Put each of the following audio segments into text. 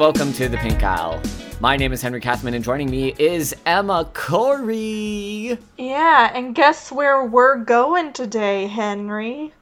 and welcome to the Pink Aisle. My name is Henry Kathman, and joining me is Emma Corry. Yeah, and guess where we're going today, Henry?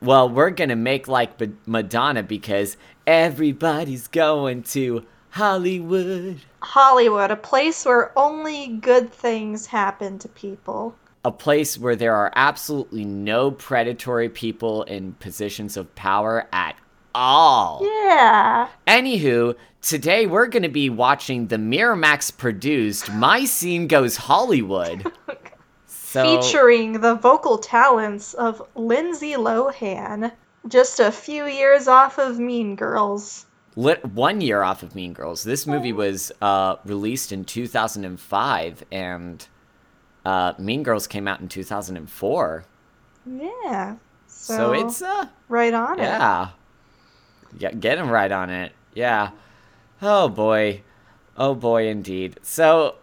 Well, we're gonna make like Ma- Madonna because everybody's going to Hollywood. Hollywood, a place where only good things happen to people. A place where there are absolutely no predatory people in positions of power at all. Yeah. Anywho, today we're going to be watching the Miramax produced My Scene Goes Hollywood. So, Featuring the vocal talents of Lindsay Lohan, just a few years off of Mean Girls. lit one year off of Mean Girls. This movie was uh, released in 2005, and uh, Mean Girls came out in 2004. Yeah. So, So, it's uh, right on it. yeah, yeah, getting right on it. Yeah. Oh boy, oh boy, indeed. So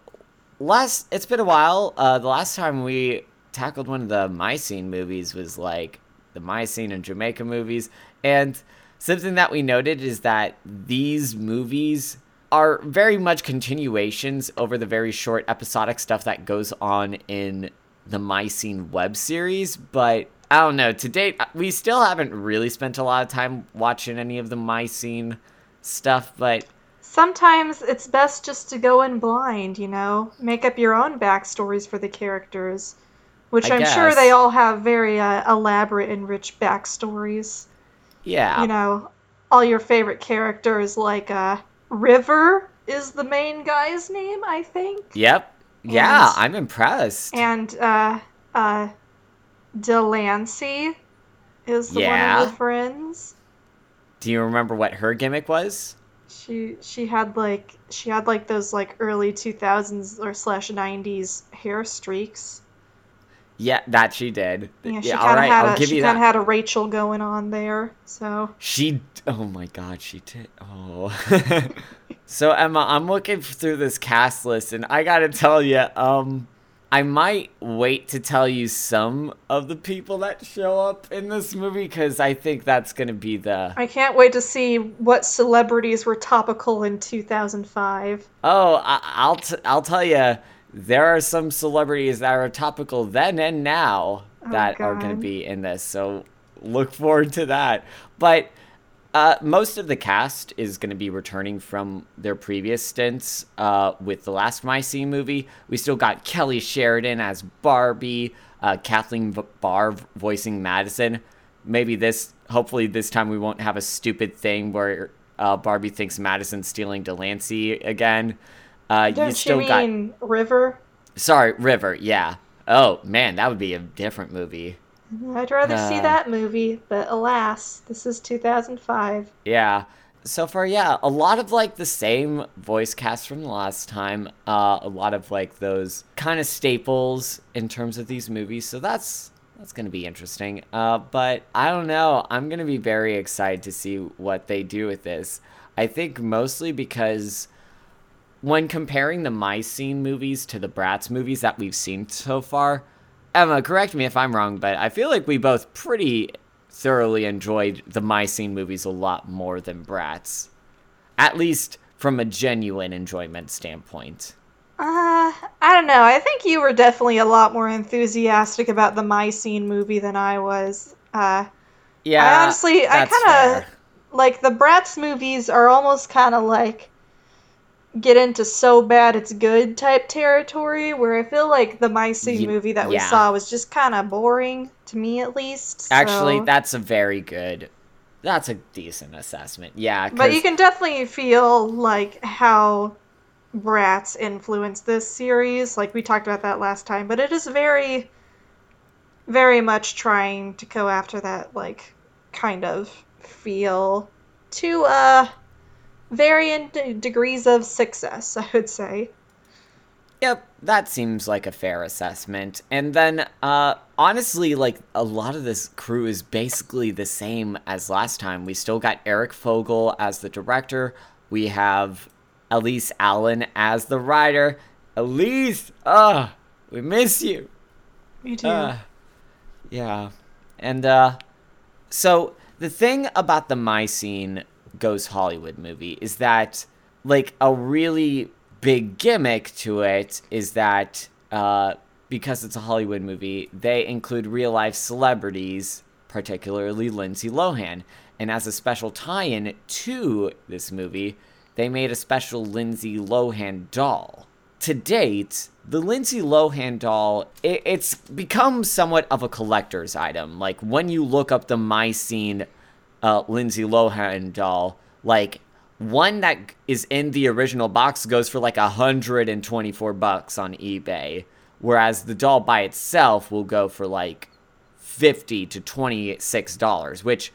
last, it's been a while. Uh, the last time we tackled one of the My Scene movies was like the My Scene and Jamaica movies, and something that we noted is that these movies are very much continuations over the very short episodic stuff that goes on in the My Scene web series, but I don't know. To date, uh, we still haven't really spent a lot of time watching any of the My Scene stuff, but Sometimes it's best just to go in blind, you know? Make up your own backstories for the characters. Which I I'm sure they all have very uh, elaborate and rich backstories. yeah. You know, all your favorite characters, like uh, River is the main guy's name, I think. Yep. Yeah, And- I'm impressed. And uh, uh, Delancey is the Yeah. one of the friends. Do you remember what her gimmick was? She she had like she had like those like early two thousands or slash nineties hair streaks. Yeah, that she did. Yeah, she yeah, kind of right, had I'll a she kind of had a Rachel going on there. So She, oh my god, she did. Oh. so Emma, I'm looking through this cast list, and I gotta tell you, um, I might wait to tell you some of the people that show up in this movie because I think that's gonna be the. I can't wait to see what celebrities were topical in two thousand five. Oh, I, I'll t- I'll tell you, there are some celebrities that are topical then and now oh, that are gonna be in this. So look forward to that. But uh, most of the cast is going to be returning from their previous stints uh, with the last My Scene movie. We still got Kelly Sheridan as Barbie, uh, Kathleen V- Barr voicing Madison. Maybe this, hopefully, this time we won't have a stupid thing where uh, Barbie thinks Madison's stealing Delancey again. Uh, you Don't still you got. mean River? Sorry, River, yeah. Oh, man, that would be a different movie. I'd rather see Uh. that movie, but alas, this is two thousand five. Yeah. So far, yeah, a lot of like the same voice cast from the last time. Uh, a lot of like those kind of staples in terms of these movies. So that's that's gonna be interesting. Uh, but I don't know. I'm gonna be very excited to see what they do with this. I think mostly because when comparing the My Scene movies to the Bratz movies that we've seen so far, Emma, correct me if I'm wrong, but I feel like we both pretty thoroughly enjoyed the My Scene movies a lot more than Bratz. At least from a genuine enjoyment standpoint. Uh, I don't know. I think you were definitely a lot more enthusiastic about the My Scene movie than I was. Uh, Yeah. I honestly, I kind of like the Bratz movies are almost kind of like get into so bad it's good type territory where I feel like the My Scene movie that we yeah. saw was just kind of boring to me at least. Actually, that's a very good. That's a decent assessment. Yeah. But you can definitely feel like how Bratz influenced this series. Like we talked about that last time, but it is very, very much trying to go after that like kind of feel to uh varying d- degrees of success. I would say. Yep, that seems like a fair assessment. And then, uh, honestly, like a lot of this crew is basically the same as last time. We still got Eric Fogel as the director. We have Elise Allen as the writer. Elise, ah, we miss you. Me too. Uh, yeah. And uh so the thing about the My Scene Goes Hollywood movie is that like a really big gimmick to it is that uh, because it's a Hollywood movie, they include real life celebrities, particularly Lindsay Lohan. And as a special tie in to this movie, they made a special Lindsay Lohan doll. To date, the Lindsay Lohan doll, it, it's become somewhat of a collector's item. Like when you look up the My Scene uh, Lindsay Lohan doll, like one that is in the original box goes for like 124 bucks on eBay, whereas the doll by itself will go for like 50 to 26 dollars, which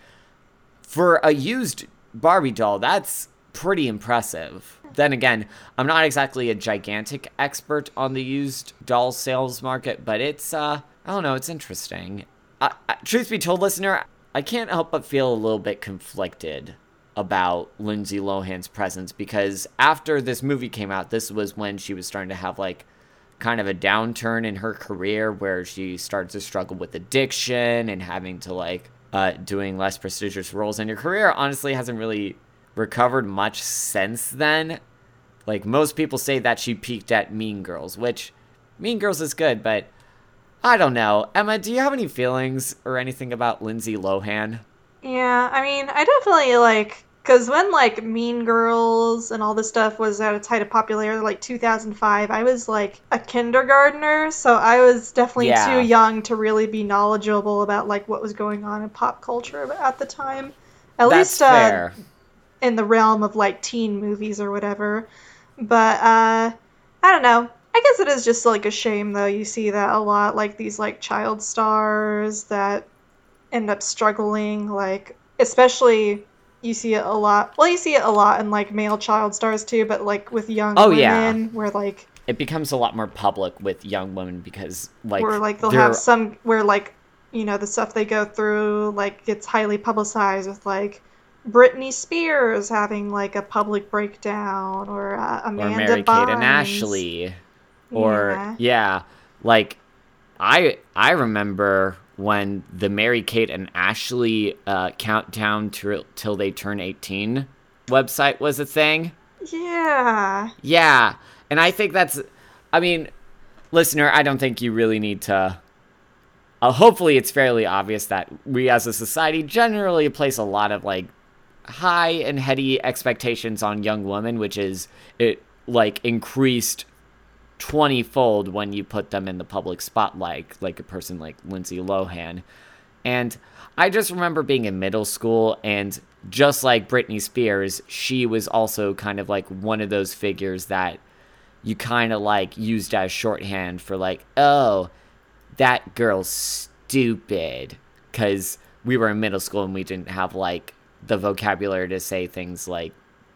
for a used Barbie doll, that's pretty impressive. Then again, I'm not exactly a gigantic expert on the used doll sales market, but it's uh I don't know, it's interesting. Uh, truth be told, listener, I can't help but feel a little bit conflicted about Lindsay Lohan's presence because after this movie came out, this was when she was starting to have like kind of a downturn in her career where she starts to struggle with addiction and having to like uh, doing less prestigious roles. in your career honestly hasn't really recovered much since then. Like most people say that she peaked at Mean Girls, which Mean Girls is good, but I don't know. Emma, do you have any feelings or anything about Lindsay Lohan? Yeah, I mean, I definitely like because when like Mean Girls and all this stuff was at its height of popularity, like 2005, I was like a kindergartner, so I was definitely Yeah. too young to really be knowledgeable about like what was going on in pop culture at the time. At That's least uh, fair. in the realm of like teen movies or whatever. But uh I don't know. I guess it is just like a shame though. You see that a lot like these like child stars that end up struggling like especially you see it a lot. Well, you see it a lot in like male child stars too, but like with young Oh, women yeah. where like It becomes a lot more public with young women because like where like they'll they're- have some where like you know the stuff they go through like gets highly publicized with like Britney Spears having like a public breakdown or uh, or Amanda Mary Kate and Ashley or Yeah. yeah. like I I remember when the Mary Kate and Ashley uh, countdown till till they turn 18 website was a thing. Yeah. Yeah, and I think that's I mean, listener, I don't think you really need to uh, hopefully it's fairly obvious that we as a society generally place a lot of like high and heady expectations on young women, which is it like increased 20 fold when you put them in the public spotlight, like a person like Lindsay Lohan. And I just remember being in middle school, and just like Britney Spears, she was also kind of like one of those figures that you kind of like used as shorthand for like, oh, that girl's stupid. Because we were in middle school and we didn't have like the vocabulary to say things like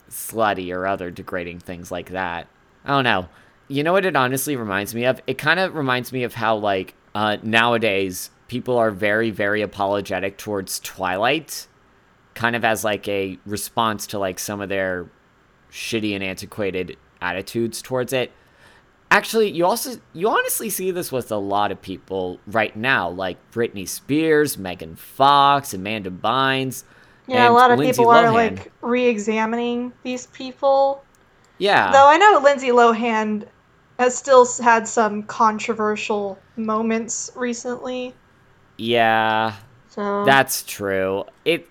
slutty or other degrading things like that. I don't know. You know what it honestly reminds me of? It kind of reminds me of how like uh, nowadays people are very very apologetic towards Twilight, kind of as like a response to like some of their shitty and antiquated attitudes towards it. Actually, you also you honestly see this with a lot of people right now, like Britney Spears, Megan Fox, Amanda Bynes. Yeah, a lot of Lindsay people are like re-examining these people. Yeah. Though I know Lindsay Lohan has still had some controversial moments recently. Yeah, So that's true. It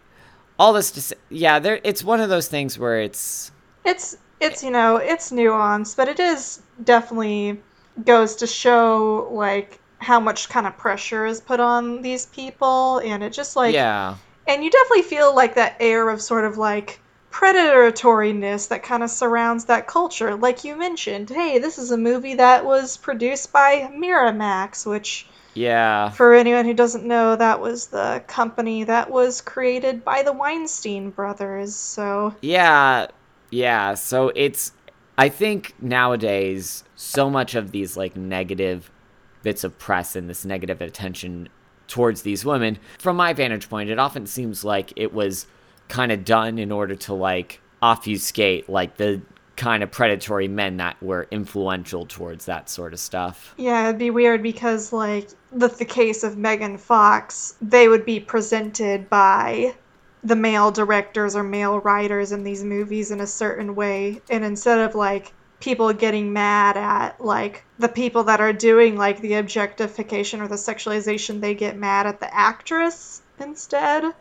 all this to say, yeah, there it's one of those things where it's it's it's you know it's nuanced, but it is definitely goes to show like how much kind of pressure is put on these people, and it just like yeah. and you definitely feel like that air of sort of like predatoriness that kind of surrounds that culture. Like you mentioned, hey, this is a movie that was produced by Miramax, which Yeah. for anyone who doesn't know, that was the company that was created by the Weinstein brothers. So Yeah. Yeah, so it's I think nowadays so much of these like negative bits of press and this negative attention towards these women, from my vantage point, it often seems like it was kind of done in order to like obfuscate like the kind of predatory men that were influential towards that sort of stuff. Yeah, it'd be weird because, like, with the case of Megan Fox, they would be presented by the male directors or male writers in these movies in a certain way and instead of like people getting mad at like the people that are doing like the objectification or the sexualization they get mad at the actress instead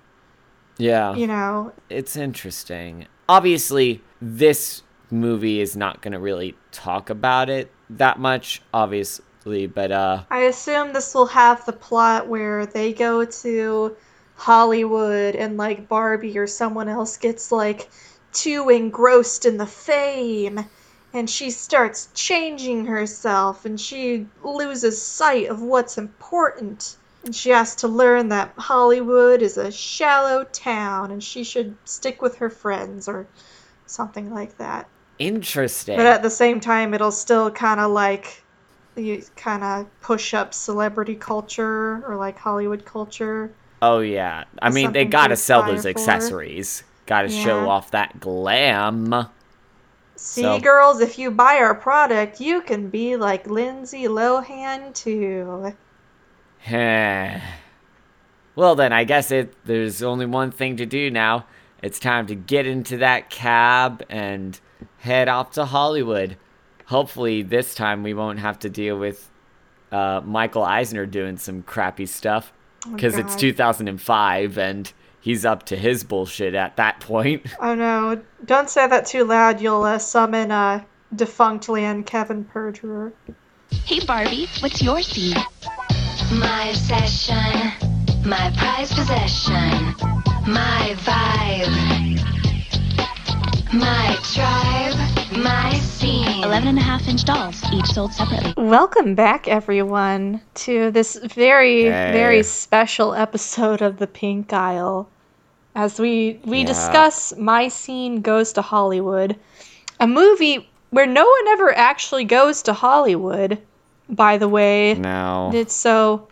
Yeah. you know It's interesting. Obviously, this movie is not going to really talk about it that much, obviously, but uh i assume this will have the plot where they go to hollywood and like barbie or someone else gets like too engrossed in the fame and she starts changing herself and she loses sight of what's important and she has to learn that hollywood is a shallow town and she should stick with her friends or something like that interesting. but at the same time it'll still kind of like you kind of push up celebrity culture or like hollywood culture oh yeah. I mean, they something to got to sell those for. accessories. Got to show off that glam. see So- girls if you buy our product you can be like lindsay lohan too. well then, I guess it there's only one thing to do now. It's time to get into that cab and head off to Hollywood. Hopefully this time we won't have to deal with uh, Michael Eisner doing some crappy stuff Oh, because it's 2005 and he's up to his bullshit at that point. oh no don't say that too loud you'll uh, summon uh, Defunctland kevin perjurer Hey Barbie, what's your scene? My obsession, my prized possession, my vibe, my tribe, my scene. 11 and a half inch dolls, each sold separately. Welcome back, everyone, to this very, Hey. very special episode of The Pink Aisle. As we we Yeah. discuss My Scene Goes to Hollywood, a movie where no one ever actually goes to Hollywood. By the way, No. it's so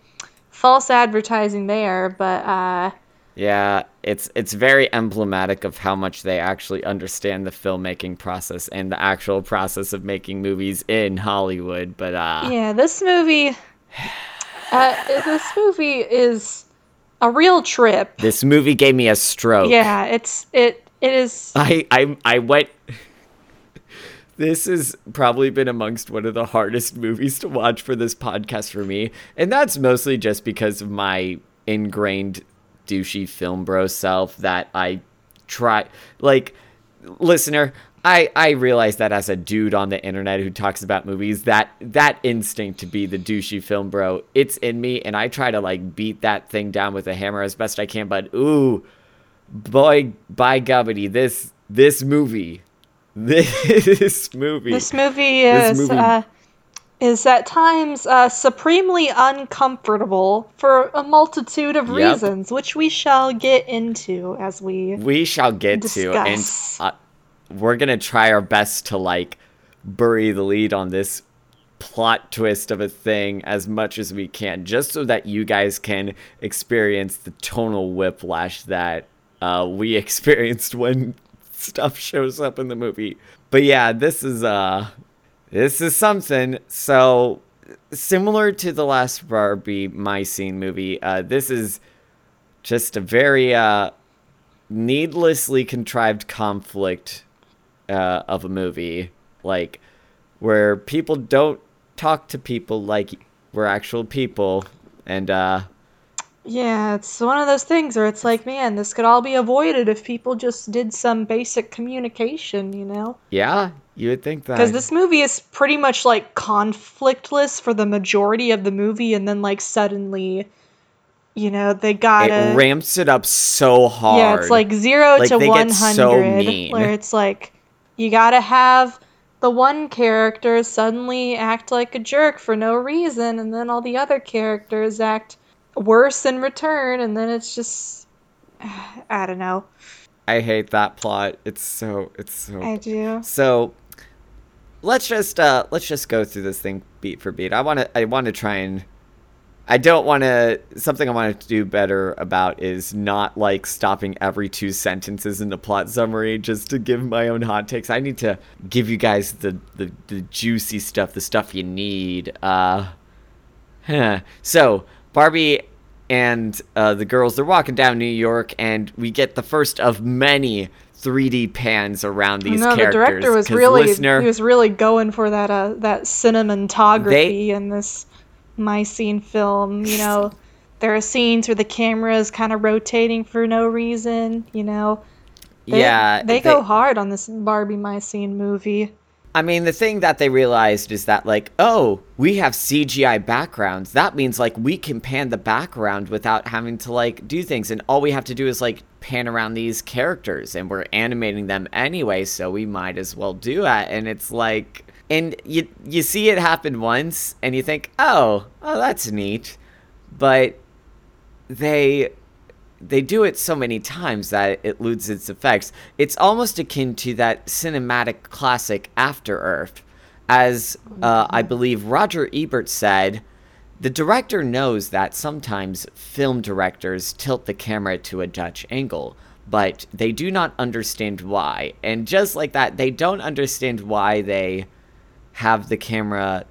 false advertising there, but uh, Yeah, it's it's very emblematic of how much they actually understand the filmmaking process and the actual process of making movies in Hollywood. But uh, yeah, this movie, uh, this movie is a real trip. this movie gave me a stroke. Yeah, it's it it is. I I I went. This has probably been amongst one of the hardest movies to watch for this podcast for me, and that's mostly just because of my ingrained douchey film bro self that I try like listener I, I realize that as a dude on the internet who talks about movies, that that instinct to be the douchey film bro, it's in me, and I try to like beat that thing down with a hammer as best I can. But ooh, boy, by gubbity, this this movie, this movie, This movie This is movie- Uh, is at times uh, supremely uncomfortable for a multitude of Yep. reasons, which we shall get into as we. we shall get to, and uh, we're gonna try our best to like bury the lead on this plot twist of a thing as much as we can, just so that you guys can experience the tonal whiplash that uh, we experienced when stuff shows up in the movie. But yeah, this is uh, this is something. So similar to the last Barbie My Scene movie, uh, this is just a very uh, needlessly contrived conflict uh, of a movie, like where people don't talk to people like we're actual people, and uh, Yeah, it's one of those things where it's like, man, this could all be avoided if people just did some basic communication, you know? yeah, you would think that Because this movie is pretty much like conflictless for the majority of the movie, and then like suddenly, you know, they gotta. it ramps it up so hard. Yeah, it's like zero Like, to they one get so hundred, where it's like you gotta have the one character suddenly act like a jerk for no reason, and then all the other characters act worse in return, and then it's just I don't know. I hate that plot. It's so it's so I do. So let's just uh let's just go through this thing beat for beat. I want to I want to try and I don't want to something I want to do better about is not like stopping every two sentences in the plot summary just to give my own hot takes. I need to give you guys the the, the juicy stuff, the stuff you need. Uh huh. So, Barbie and uh, the girls they're walking down New York, and we get the first of many 3D pans around these no, the characters. director was really listener, he was really going for that uh that cinematography They- in this My Scene film. You know, there are scenes where the camera is kind of rotating for no reason. You know, they, yeah, they go hard on this Barbie My Scene movie. I mean, the thing that they realized is that, like, oh, we have CGI backgrounds. That means, like, we can pan the background without having to, like, do things. And all we have to do is, like, pan around these characters. And we're animating them anyway, so we might as well do that. And it's like, and you, you see it happen once, and you think, oh, oh, that's neat. But they they do it so many times that it loses its effects. It's almost akin to that cinematic classic After Earth. As uh, I believe Roger Ebert said, the director knows that sometimes film directors tilt the camera to a Dutch angle, but they do not understand why. And just like that, they don't understand why they have the camera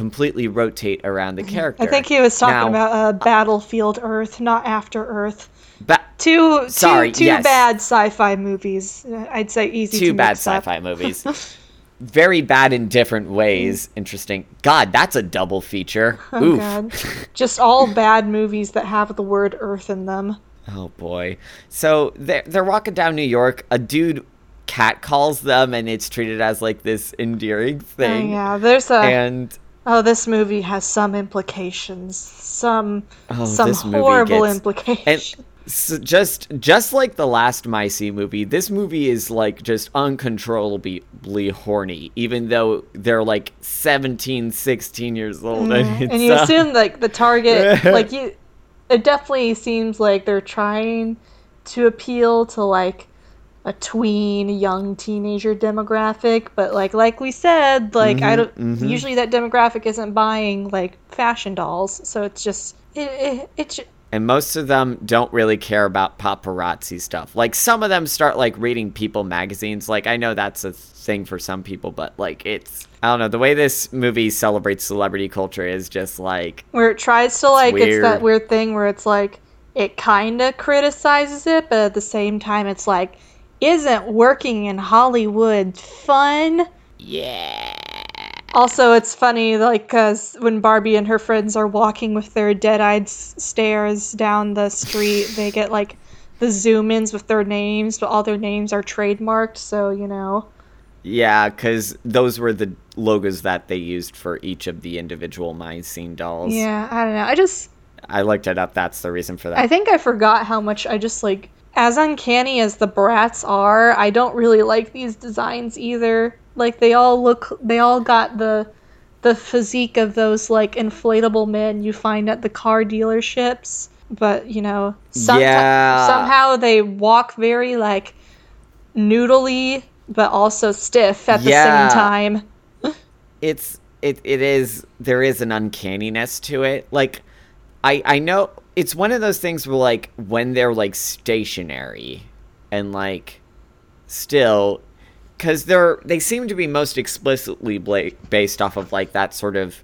completely rotate around the character. I think he was talking Now- about uh, Battlefield Earth, not After Earth. Ba- Two, two, Sorry, two yes. bad sci-fi movies. Uh, I'd say easy two bad sci-fi movies. Very bad in different ways. Interesting. God, that's a double feature. Oh Oof. god. Just all bad movies that have the word Earth in them. Oh boy. So they're they're walking down New York. A dude cat calls them, and it's treated as like this endearing Oh, thing. yeah, there's a. And Oh, this movie has some implications. Some Oh, some horrible gets- implications. so just just like the last My Scene movie, this movie is like just uncontrollably horny, even though they're like 17, 16 years old. And, it's, and you uh, assume like the target like you it definitely seems like they're trying to appeal to like a tween young teenager demographic but like like we said like i don't mhm. usually that demographic isn't buying like fashion dolls so it's just it, it, it and most of them don't really care about paparazzi stuff. Like some of them start like reading People magazines. Like I know that's a thing for some people, but like it's I don't know. The way this movie celebrates celebrity culture is just like where it tries to like it's that weird. weird thing where it's like it kind of criticizes it but at the same time it's like isn't working in hollywood fun yeah. also it's funny like uh, because when barbie and her friends are walking with their dead-eyed s- stares down the street they get like the zoom ins with their names but all their names are trademarked so you know Yeah, because those were the logos that they used for each of the individual My Scene dolls. yeah i don't know i just I looked it up. That's the reason for that. I think I forgot how much I just like as uncanny as the Bratz are, I don't really like these designs either. Like they all look they all got the the physique of those like inflatable men you find at the car dealerships. But, you know, someti- Yeah. somehow they walk very like noodly but also stiff at the same time. it's it it is there is an uncanniness to it. Like I I know it's one of those things where like when they're like stationary and like still cuz they're they seem to be most explicitly bla- based off of like that sort of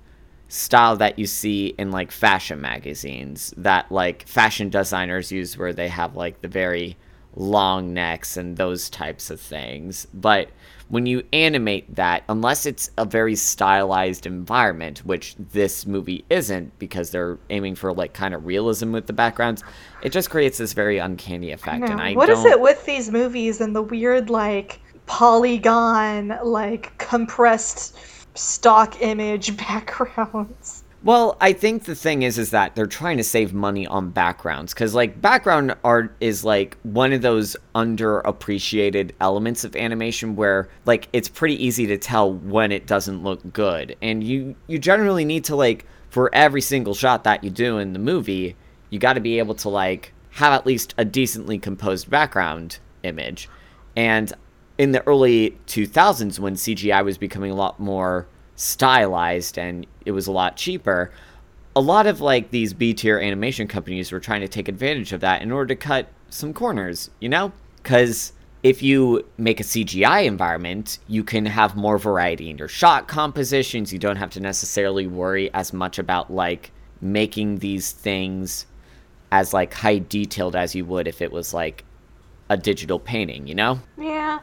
style that you see in like fashion magazines that like fashion designers use where they have like the very long necks and those types of things. But when you animate that unless it's a very stylized environment which this movie isn't because they're aiming for like kind of realism with the backgrounds it just creates this very uncanny effect and i What is it with these movies and the weird like polygon like compressed stock image backgrounds? Well, I think the thing is, is that they're trying to save money on backgrounds because, like, background art is like one of those underappreciated elements of animation where, like, it's pretty easy to tell when it doesn't look good, and you you generally need to like for every single shot that you do in the movie, you got to be able to like have at least a decently composed background image, and in the early 2000s when CGI was becoming a lot more stylized and it was a lot cheaper, a lot of like these B tier animation companies were trying to take advantage of that in order to cut some corners, you know? Cuz if you make a CGI environment, you can have more variety in your shot compositions. You don't have to necessarily worry as much about like making these things as like high detailed as you would if it was like a digital painting, you know? Yeah.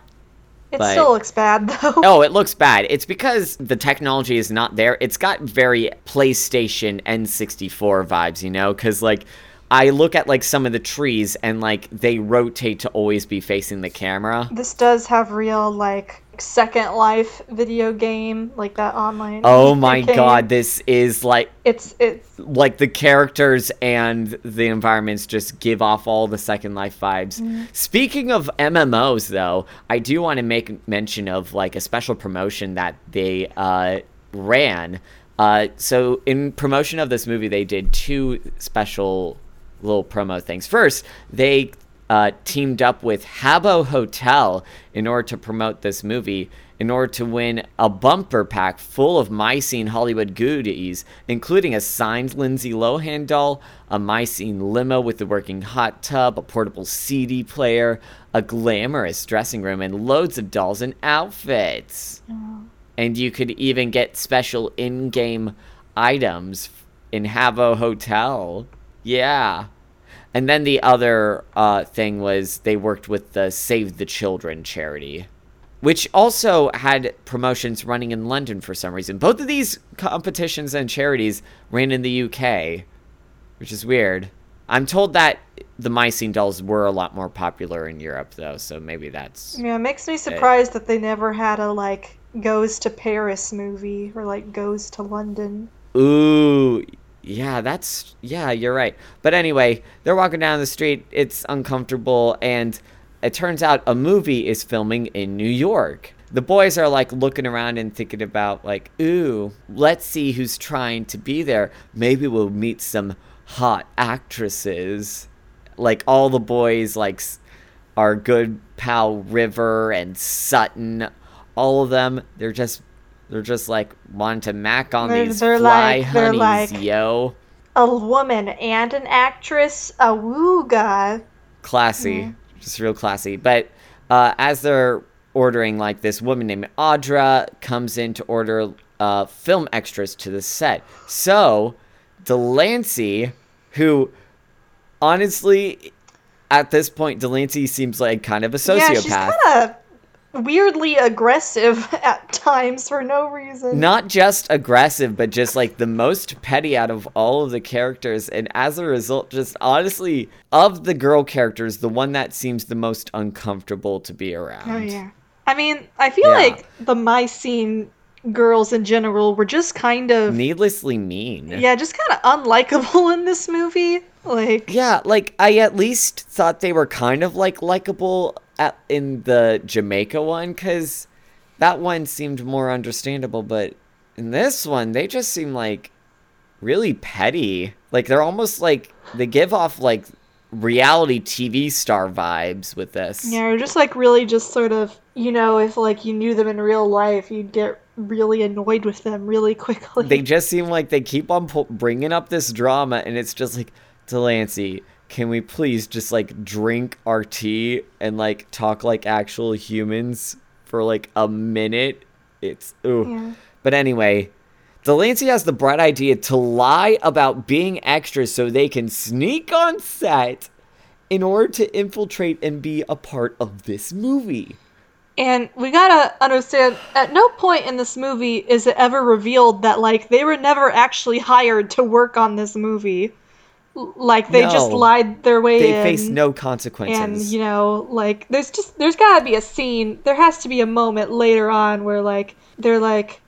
It But- still looks bad though. Oh, it looks bad. It's because the technology is not there. It's got very PlayStation N64 vibes, you know? Because, like, I look at, like, some of the trees and, like, they rotate to always be facing the camera. This does have real like Second Life video game, like that online. Oh my game. god, this is like It's it's like the characters and the environments just give off all the Second Life vibes. Speaking of MMOs, though, I do want to make mention of like a special promotion that they uh, ran. Uh, so in promotion of this movie, they did two special little promo things. First, they uh, teamed up with Habbo Hotel in order to promote this movie, in order to win a bumper pack full of My Scene Hollywood goodies, including a signed Lindsay Lohan doll, a My Scene limo with a working hot tub, a portable CD player, a glamorous dressing room, and loads of dolls and outfits. And you could even get special in game items in Habbo Hotel. Yeah. And then the other uh, thing was they worked with the Save the Children charity, which also had promotions running in London for some reason. Both of these competitions and charities ran in the UK, which is weird. I'm told that the My Scene dolls were a lot more popular in Europe, though, so maybe that's. yeah, it makes me surprised that they never had a like goes to Paris movie or like goes to London. Ooh, yeah, that's yeah, you're right. But anyway, they're walking down the street. It's uncomfortable, and it turns out a movie is filming in New York. The boys are like looking around and thinking about like, ooh, let's see who's trying to be there. Maybe we'll meet some hot actresses. Like all the boys like our good pal River and Sutton, all of them, they're just they're just like wanting to mac on They're- these they're fly like- they're honeys, like- yo. A woman and an actress, a wooga. Classy, just real classy. But uh, as they're ordering, like this woman named Audra comes in to order uh, film extras to the set. So Delancey, who honestly, at this point, Delancey seems like kind of a sociopath. Yeah, she's kind of weirdly aggressive at times for no reason. not just aggressive, but just like the most petty out of all of the characters. And as a result, just honestly, of the girl characters, the one that seems the most uncomfortable to be around. Oh yeah. I mean, I feel Yeah. like the my scene girls in general were just kind of Needlessly mean. yeah, just kind of unlikable in this movie. Like Yeah, like I at least thought they were kind of like likable at in the Jamaica one cuz that one seemed more understandable, but in this one they just seem like really petty. Like they're almost like they give off like reality TV star vibes with this. yeah, just like really just sort of you know if like you knew them in real life, you'd get really annoyed with them really quickly. They just seem like they keep on bringing up this drama, and it's just like, Delancey, can we please just like drink our tea and like talk like actual humans for like a minute? It's ooh. Yeah. But anyway, Delancey has the bright idea to lie about being extras so they can sneak on set in order to infiltrate and be a part of this movie. And we gotta understand, at no point in this movie is it ever revealed that, like, they were never actually hired to work on this movie. Like, they just lied their way in. They in. face no consequences. And, you know, like, there's just, there's gotta be a scene, there has to be a moment later on where, like, they're like,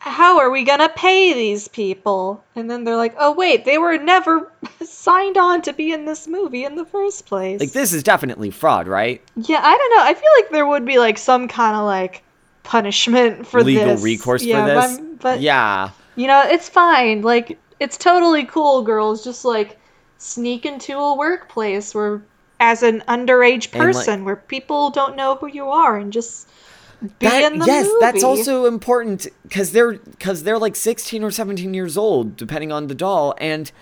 how are we gonna pay these people? And then they're like, oh, wait, they were never signed on to be in this movie in the first place. like this is definitely fraud, right? Yeah, I don't know. I feel like there would be like some kind of like punishment for Legal this. recourse yeah, for this. But, but yeah. you know, it's fine. Like it's totally cool, girls. Just like sneak into a workplace where, as an underage And, like- person, where people don't know who you are, and just be That, in the yes, movie. that's also important because they're because they're like 16 or 17 years old, depending on the doll, and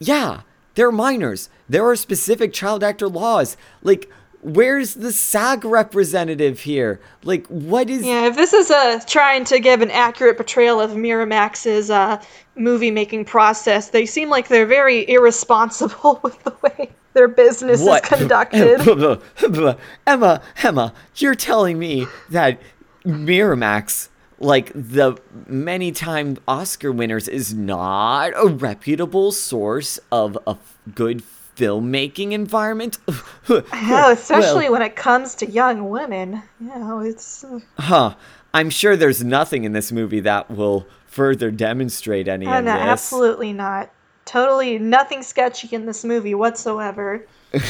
yeah, they're minors. There are specific child actor laws. Like where's the SAG representative here? Like, what is. Yeah, if this is a trying to give an accurate portrayal of Miramax's uh, movie making process, they seem like they're very irresponsible with the way their business is conducted. Emma, Emma, you're telling me that Miramax, like the many time Oscar winners, is not a reputable source of a f- good filmmaking environment? Hell, especially Well, when it comes to young women. You know, it's. uh, Huh. I'm sure there's nothing in this movie that will further demonstrate any Oh, of no, this. absolutely not. Totally nothing sketchy in this movie whatsoever.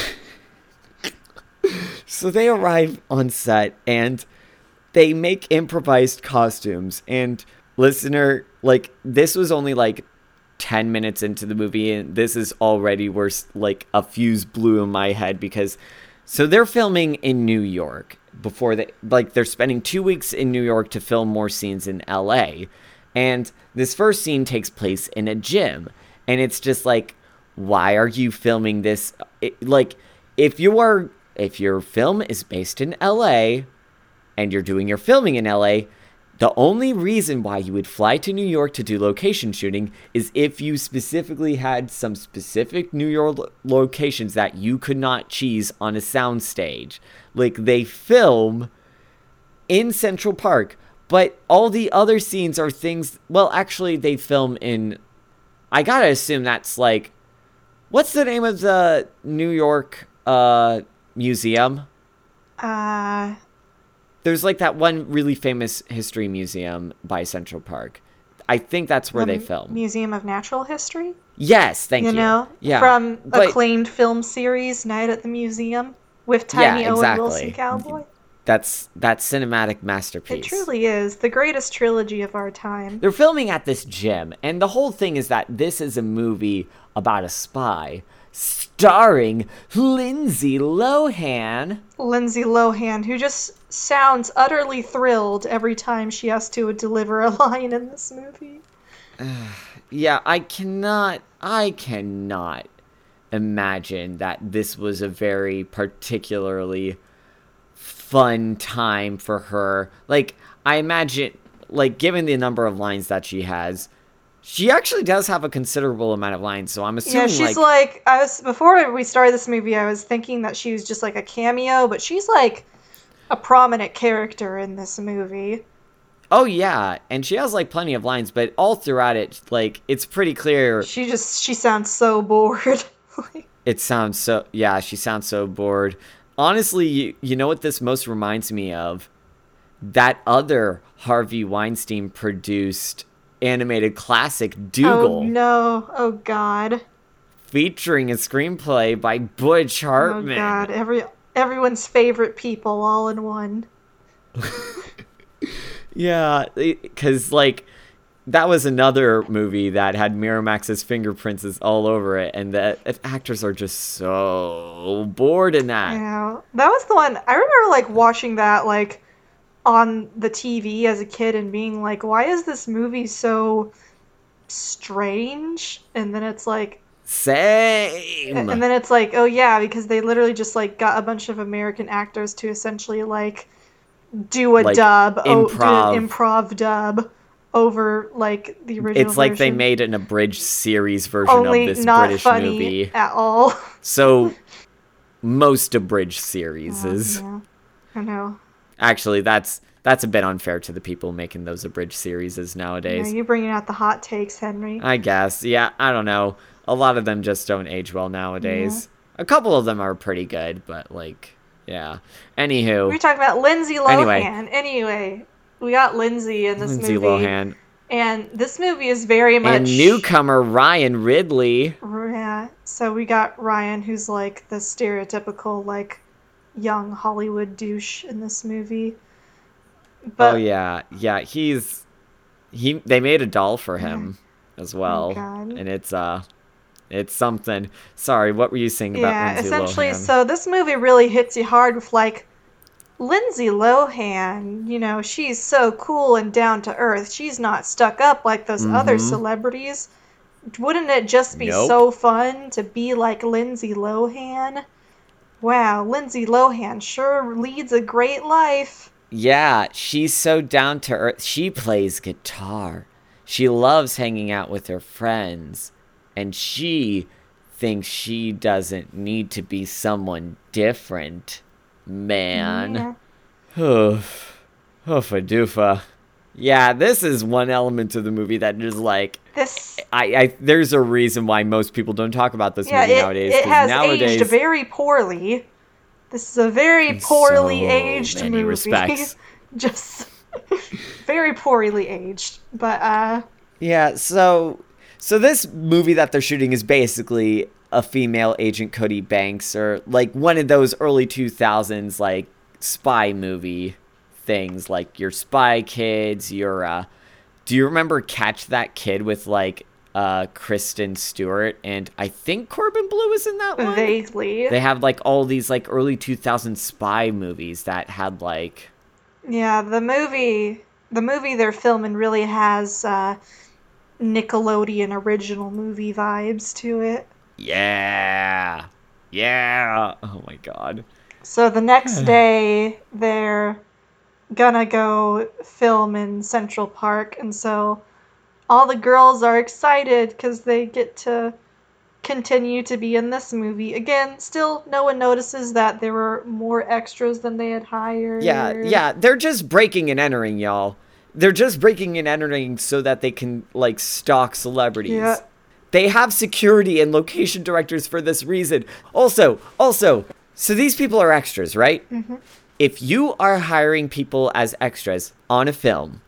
So they arrive on set and they make improvised costumes. And listener, like this was only like 10 minutes into the movie and this is already where like a fuse blew in my head because so they're filming in New York before they like they're spending 2 weeks in New York to film more scenes in LA. And this first scene takes place in a gym and it's just like why are you filming this it, like if you are if your film is based in LA and you're doing your filming in LA, the only reason why you would fly to New York to do location shooting is if you specifically had some specific New York lo- locations that you could not cheese on a soundstage. Like they film in Central Park, but all the other scenes are things. Well, actually, they film in. I gotta assume that's like. What's the name of the New York uh, museum? Uh, There's like that one really famous history museum by Central Park. I think that's where they the film. Museum of Natural History. yes, thank you. you know, yeah, from but acclaimed film series Night at the Museum with Tiny Yeah, Owen Wilson exactly. Cowboy. that's that cinematic masterpiece. It truly is the greatest trilogy of our time. They're filming at this gym, and the whole thing is that this is a movie about a spy starring Lindsay Lohan. Lindsay Lohan, who just sounds utterly thrilled every time she has to deliver a line in this movie. Yeah, I cannot I cannot imagine that this was a very particularly fun time for her. Like I imagine like given the number of lines that she has, she actually does have a considerable amount of lines, so I'm assuming Yeah, she's like, like, I was before we started this movie, I was thinking that she was just like a cameo, but she's like a prominent character in this movie. Oh yeah, and she has like plenty of lines, but all throughout it like it's pretty clear She just she sounds so bored. Like, It sounds so yeah, she sounds so bored. Honestly, you, you know what this most reminds me of? That other Harvey Weinstein produced animated classic oh, Doogal oh no! Oh god! featuring a screenplay by Butch Hartman. Oh god! Every everyone's favorite people all in one. Yeah, cuz like that was another movie that had Miramax's fingerprints all over it and the actors are just so bored in that. Yeah, that was the one. I remember like watching that like on the TV as a kid and being like, "Why is this movie so strange?" And then it's like, Same. and then it's like, oh yeah, because they literally just like got a bunch of American actors to essentially like do a Like, dub, oh, do improv. an improv dub over like the original. It's like they made an abridged series version only of this not British funny movie. at all. So most abridged series is oh, yeah, I know. Actually that's that's a bit unfair to the people making those abridged series You know, nowadays. you bringing out the hot takes, Henry. I guess. Yeah, I don't know. A lot of them just don't age well nowadays. A couple of them are pretty good, but like yeah. Anywho, we're talking about Lindsay Lohan. Anyway. Anyway, we got Lindsay in this Lindsay movie, Lohan and this movie is very much and newcomer Ryan Ridley. Yeah. So we got Ryan, who's like the stereotypical like young Hollywood douche in this movie. But oh yeah, yeah. He's he. They made a doll for him as well, Oh, God. and it's uh, it's something. Sorry, what were you saying about yeah, Lindsay essentially, Lohan? so this movie really hits you hard with like Lindsay Lohan. You know, she's so cool and down to earth. She's not stuck up like those other Mhm. celebrities. Wouldn't it just be Nope. so fun to be like Lindsay Lohan? Wow, Lindsay Lohan sure leads a great life. Yeah, she's so down to earth. She plays guitar. She loves hanging out with her friends. And she thinks she doesn't need to be someone different. Man. Yeah. Oof. Oofa doofa. Yeah, this is one element of the movie that is like This I, I there's a reason why most people don't talk about this yeah, movie it, nowadays. it has nowadays, aged very poorly. This is a very poorly so aged many movie. respects. Just very poorly aged. But uh Yeah, so so this movie that they're shooting is basically a female agent Cody Banks or like one of those early 2000s like spy movie things like your Spy Kids, your uh do you remember Catch That Kid with like uh Kristen Stewart and I think Corbin Bleu is in that one? vaguely. They have like all these like early 2000s spy movies that had like Yeah, the movie the movie they're filming really has uh Nickelodeon original movie vibes to it. yeah. Yeah. Oh my god. So the next day they're gonna go film in Central Park and so all the girls are excited cuz they get to continue to be in this movie. Again, still no one notices that there were more extras than they had hired. Yeah, yeah, they're just breaking and entering, y'all. They're just breaking and entering so that they can like stalk celebrities. Yeah. They have security and location directors for this reason. Also, also, so these people are extras, right? Mm-hmm. If you are hiring people as extras on a film,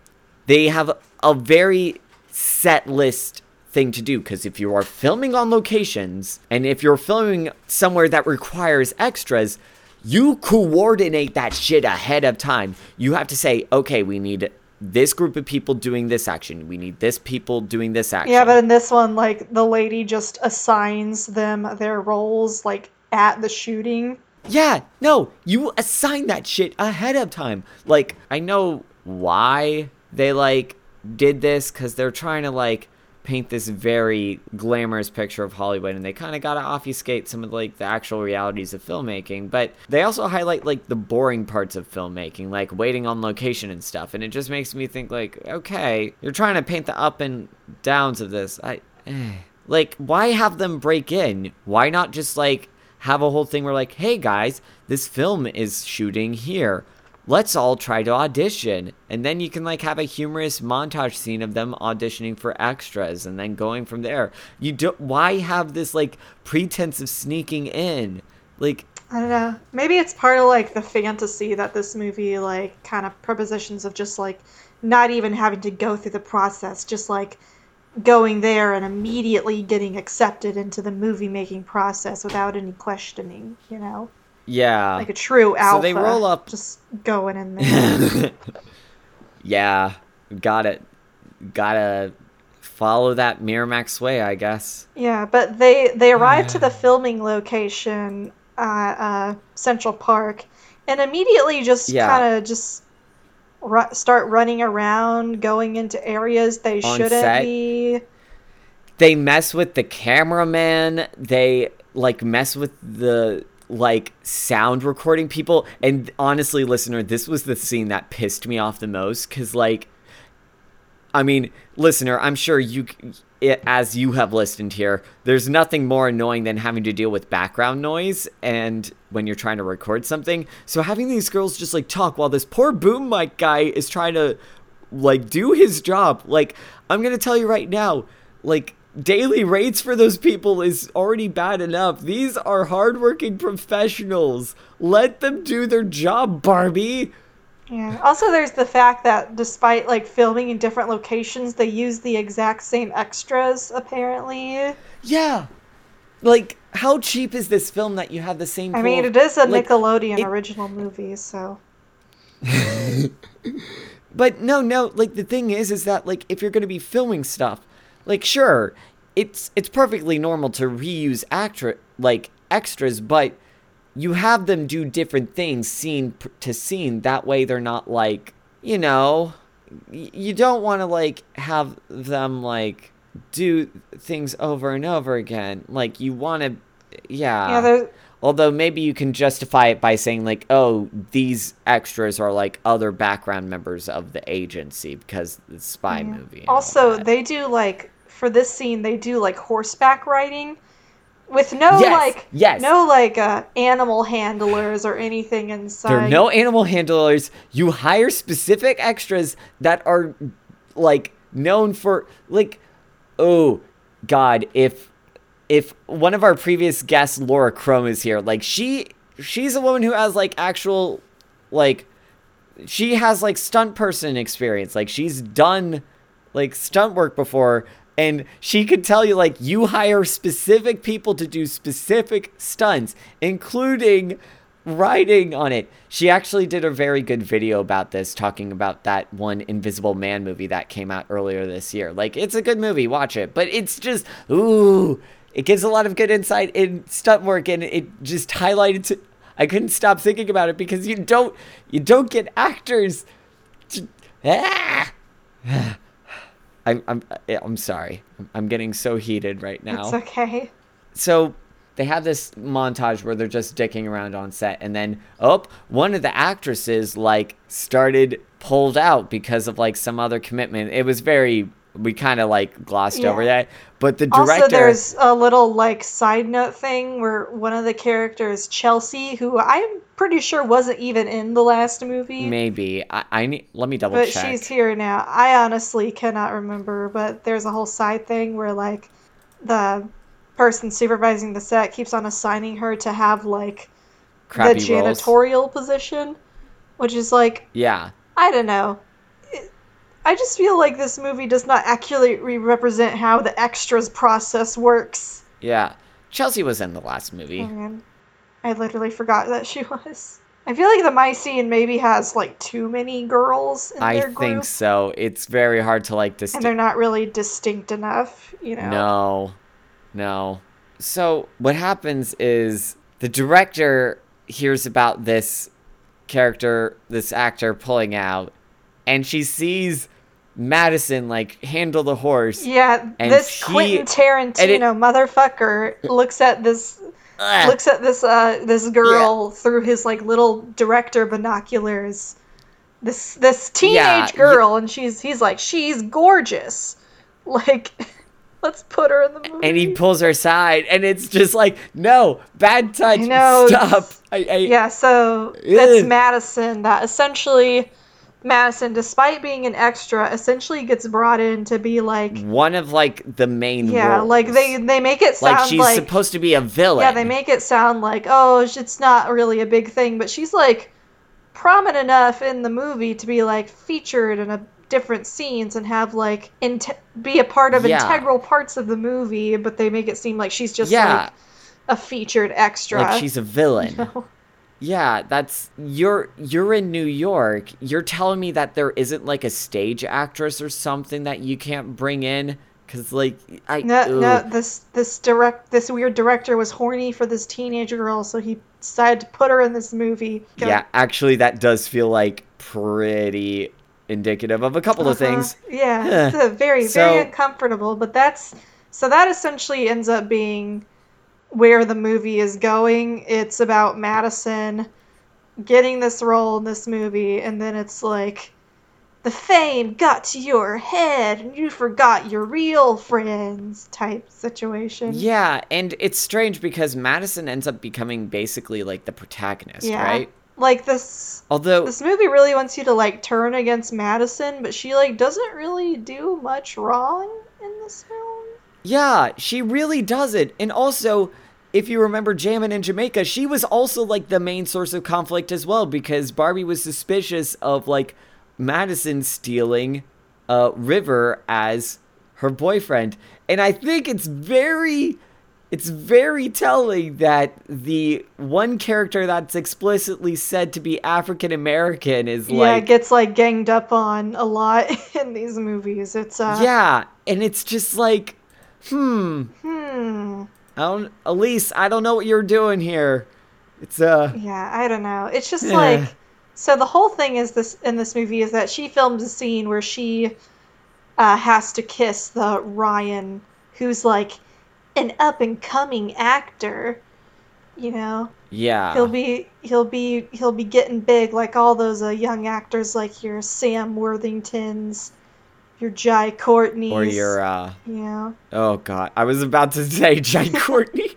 they have a very set list thing to do because if you are filming on locations and if you're filming somewhere that requires extras, you coordinate that shit ahead of time. You have to say, okay, we need this group of people doing this action. We need this people doing this action. Yeah, but in this one, like the lady just assigns them their roles like at the shooting. Yeah, no, you assign that shit ahead of time. Like, I know why they like did this because they're trying to like paint this very glamorous picture of Hollywood and they kind of got to obfuscate some of like the actual realities of filmmaking, but they also highlight like the boring parts of filmmaking, like waiting on location and stuff. And it just makes me think like, okay, you're trying to paint the up and downs of this. I eh. like why have them break in? Why not just like have a whole thing where like, hey guys, this film is shooting here. Let's all try to audition. And then you can like have a humorous montage scene of them auditioning for extras and then going from there. You don't why have this like pretense of sneaking in? Like I don't know. Maybe it's part of like the fantasy that this movie like kind of prepositions of just like not even having to go through the process, just like going there and immediately getting accepted into the movie making process without any questioning, you know? yeah. Like a true alpha. So they roll up- just going in there. yeah. Got it. Gotta follow that Miramax way, I guess. Yeah, but they they arrive to the filming location at uh, Central Park, and immediately just Yeah. kind of just ru- start running around, going into areas they On shouldn't set? be. they mess with the cameraman they like mess with the like sound recording people and honestly listener this was the scene that pissed me off the most because like i mean listener i'm sure you as you have listened here there's nothing more annoying than having to deal with background noise and when you're trying to record something. So having these girls just like talk while this poor boom mic guy is trying to like do his job. Like i'm gonna tell you right now like daily rates for those people is already bad enough. These are hardworking professionals. Let them do their job barbie Yeah. Also, there's the fact that despite like filming in different locations, they use the exact same extras. Apparently, yeah like how cheap is this film that you have the same I mean, of- it is a like, Nickelodeon it- original movie, so But no, no, like the thing is is that like if you're going to be filming stuff, like sure, it's it's perfectly normal to reuse actor like extras, but you have them do different things scene to scene that way they're not like, you know, you don't want to like have them like do things over and over again. Like you want to yeah. yeah, Although maybe you can justify it by saying like, oh, these extras are like other background members of the agency because it's a spy movie. also they do like for this scene they do like horseback riding with no Yes, like yes. no like uh, animal handlers or anything inside. there are no animal handlers. You hire specific extras that are like known for like, oh, God, if if one of our previous guests, Laura Chrome, is here, like she she's a woman who has like actual like she has like stunt person experience. Like she's done like stunt work before and she could tell you like you hire specific people to do specific stunts including riding on it. She actually did a very good video about this talking about that one Invisible Man movie that came out earlier this year. Like it's a good movie, watch it, but it's just ooh, it gives a lot of good insight in stunt work and it just highlighted to I couldn't stop thinking about it because you don't you don't get actors to, ah! I'm I'm I'm sorry. I'm getting so heated right now It's okay. so they have this montage where they're just dicking around on set and then oh one of the actresses like started pulled out because of like some other commitment it was very we kind of like glossed Yeah. over that but the director Also, there's a little like side note thing where one of the characters, Chelsea, who I'm pretty sure wasn't even in the last movie, maybe I, I need let me double but check But she's here now. I honestly cannot remember, but there's a whole side thing where like the person supervising the set keeps on assigning her to have like crappy the roles. janitorial position, which is like yeah I don't know. I just feel like this movie does not accurately represent how the extras process works. yeah chelsea was in the last movie Oh. I literally forgot that she was. I feel like the My Scene maybe has like too many girls in i their think so it's very hard to like and they're not really distinct enough. You know. No, no. So what happens is the director hears about this character, this actor pulling out, and she sees Madison like handle the horse. Yeah, And this she- Quentin Tarantino motherfucker looks at this Ugh. looks at this uh this girl through his like little director binoculars. This this teenage Yeah, girl, and she's he's like she's gorgeous. Like, let's put her in the movie. and he pulls her aside, and it's just like, no, bad touch. Stop. I, I, Yeah, so that's Madison that essentially Madison, despite being an extra, essentially gets brought in to be like One of like the main. yeah, like they they make it sound like she's like supposed to be a villain. yeah, they make it sound like oh, it's not really a big thing, but she's like prominent enough in the movie to be like featured in a different scenes and have like inte- be a part of Yeah. integral parts of the movie, but they make it seem like she's just Yeah. like a featured extra. like she's a villain. No. Yeah, that's you're you're in New York. You're telling me that there isn't like a stage actress or something that you can't bring in cuz like I No, no, this this direct this weird director was horny for this teenage girl, so he decided to put her in this movie. Go- Yeah, actually that does feel like pretty indicative of a couple of Uh-huh. things. Yeah, it's a very So- very uncomfortable, but that's so that essentially ends up being where the movie is going. It's about Madison getting this role in this movie, and then it's like the fame got to your head and you forgot your real friends type situation. Yeah, and it's strange because Madison ends up becoming basically like the protagonist, Yeah. right? Like this Although this movie really wants you to like turn against Madison, but she like doesn't really do much wrong in this film. Yeah, she really does it. And also, if you remember Jammin' in Jamaica, she was also like the main source of conflict as well because Barbie was suspicious of like Madison stealing uh River as her boyfriend. And I think it's very it's very telling that the one character that's explicitly said to be African American is like yeah, like gets like ganged up on a lot in these movies. It's uh Yeah, and it's just like hmm hmm. I don't, Elise, I don't know what you're doing here. It's uh, Yeah, I don't know. It's just Yeah. like so the whole thing is this in this movie is that she films a scene where she uh, has to kiss the Ryan who's like an up and coming actor. You know, Yeah. he'll be he'll be he'll be getting big like all those uh, young actors like your Sam Worthingtons, your Jai Courtney. or your uh know. oh god. I was about to say Jai Courtney.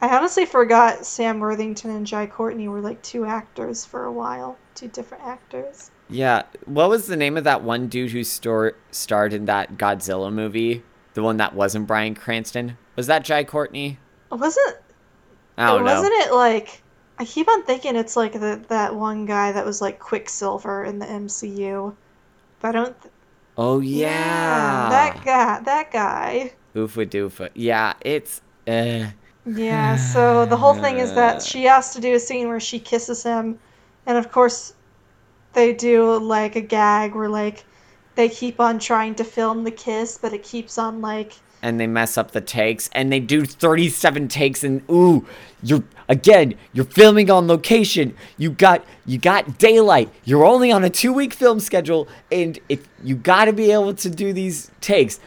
I honestly forgot Sam Worthington and Jai Courtney were like two actors for a while, two different actors. yeah. What was the name of that one dude who stor- starred in that Godzilla movie? The one that wasn't Bryan Cranston? Was that Jai Courtney? Wasn't I don't know. wasn't it like I keep on thinking it's like the, that one guy that was like Quicksilver in the MCU, but I don't. Th- Oh yeah. that guy. That guy. Oofa doofa. Yeah, it's uh Yeah. So the whole thing is that she has to do a scene where she kisses him, and of course, they do like a gag where like they keep on trying to film the kiss, but it keeps on like and they mess up the takes and they do 37 takes and ooh you're again you're filming on location. You got you got daylight. You're only on a two week film schedule and if you got to be able to do these takes.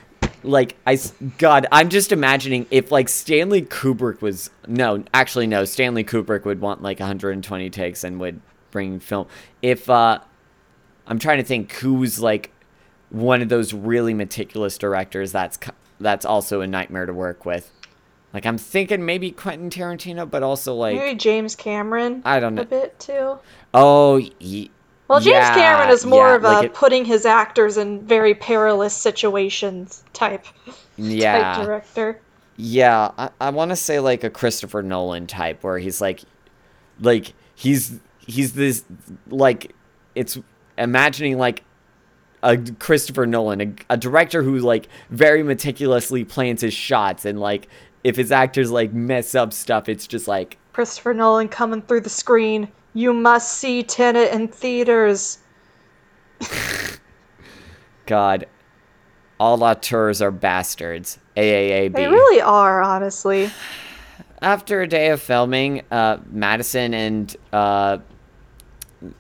Like i god i'm just imagining if like stanley kubrick was no actually no stanley kubrick would want like 120 takes and would bring film. If uh i'm trying to think who's like one of those really meticulous directors that's that's also a nightmare to work with. Like I'm thinking maybe Quentin Tarantino, but also like maybe James Cameron. I don't know. a bit too. oh ye- Well, James yeah, Cameron is more yeah, of a it- putting his actors in very perilous situations type yeah type director. yeah. I, I want to say like a Christopher Nolan type where he's like like he's he's this like it's imagining like a Christopher Nolan, a, a director who like very meticulously plans his shots and like if his actors like mess up stuff, it's just like Christopher Nolan coming through the screen. You must see Tenet in theaters. God, all auteurs are bastards. AAAB. They really are, honestly. After a day of filming, uh, Madison and uh,